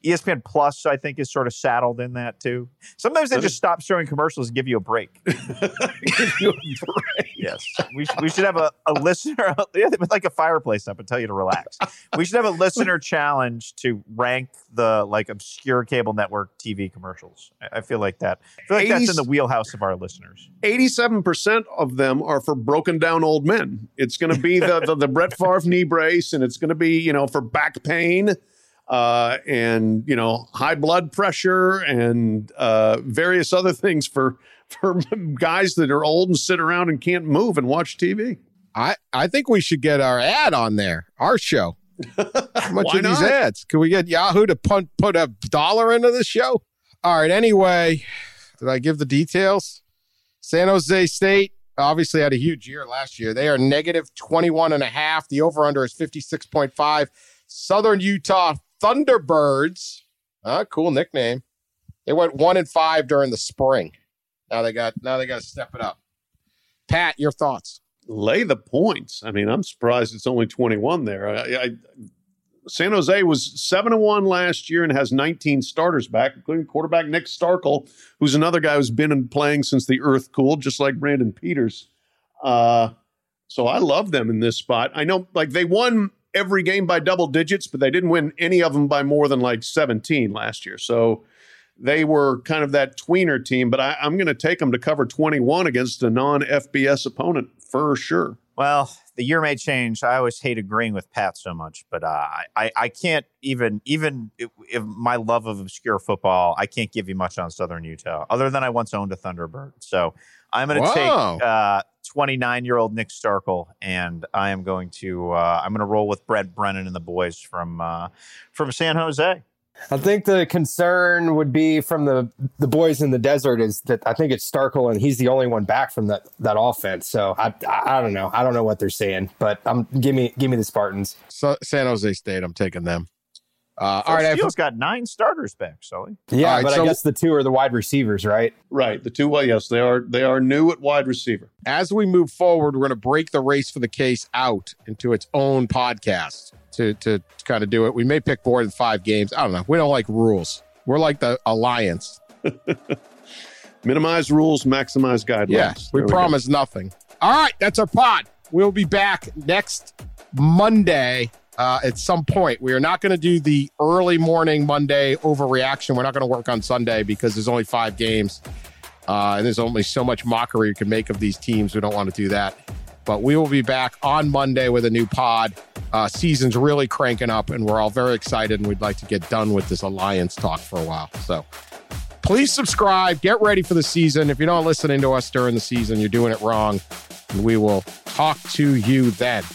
ESPN Plus, I think, is sort of saddled in that too. Sometimes they just stop showing commercials and give you a break. Give you a break. Yes, we, sh- we should have a, a listener, yeah, with like a fireplace up and tell you to relax. We should have a listener challenge to rank the like obscure cable network TV commercials. I, I feel like that. I feel like that's in the wheelhouse of our listeners. 87% of them are for broken down old men. It's going to be the, the, the Brett Favre knee brace, and it's going to be, you know, for back pain uh, and, you know, high blood pressure and uh, various other things for, for guys that are old and sit around and can't move and watch TV. I, I think we should get our ad on there, our show. How much of these not? ads? Can we get Yahoo to put, put a dollar into the show? All right. Anyway, did I give the details? San Jose State obviously had a huge year last year. They are negative 21 and a half. The over under is 56.5. Southern Utah Thunderbirds. Uh, cool nickname. They went one and five during the spring. Now they got now they got to step it up. Pat, your thoughts? lay the points. I mean, I'm surprised it's only 21 there. I, I, San Jose was seven and one last year and has 19 starters back, including quarterback Nick Starkel, who's another guy who's been in playing since the earth cooled, just like Brandon Peters. Uh, so I love them in this spot. I know, like they won every game by double digits, but they didn't win any of them by more than like 17 last year. So they were kind of that tweener team, but I, I'm going to take them to cover 21 against a non FBS opponent for sure. Well, the year may change. I always hate agreeing with Pat so much, but uh, I I can't even even if, my love of obscure football, I can't give you much on Southern Utah other than I once owned a Thunderbird. So I'm going to take uh, 29 year old Nick Starkel, and I am going to uh, I'm going to roll with Brent Brennan and the boys from uh, from San Jose. I think the concern would be from the the boys in the desert is that I think it's Starkel and he's the only one back from that that offense. So I I, I don't know. I don't know what they're saying, but I'm give me give me the Spartans. So, San Jose State, I'm taking them. Uh, First all right, I have- Field's got nine starters back, Sully. Yeah, All right, but so- I guess the two are the wide receivers, right? Right. The two, well, yes, they are. They are new at wide receiver. as we move forward, we're going to break the race for the case out into its own podcast to to kind of do it. We may pick more than five games. I don't know. We don't like rules. We're like the alliance. Minimize rules, maximize guidelines. Yeah, we There go. promise nothing. All right, that's our pod. We'll be back next Monday uh, at some point. We are not going to do the early morning Monday overreaction. We're not going to work on Sunday because there's only five games. Uh, and there's only so much mockery you can make of these teams. We don't want to do that. But we will be back on Monday with a new pod. Uh, season's really cranking up, and we're all very excited, and we'd like to get done with this alliance talk for a while. So please subscribe. Get ready for the season. If you're not listening to us during the season, you're doing it wrong. And we will talk to you then.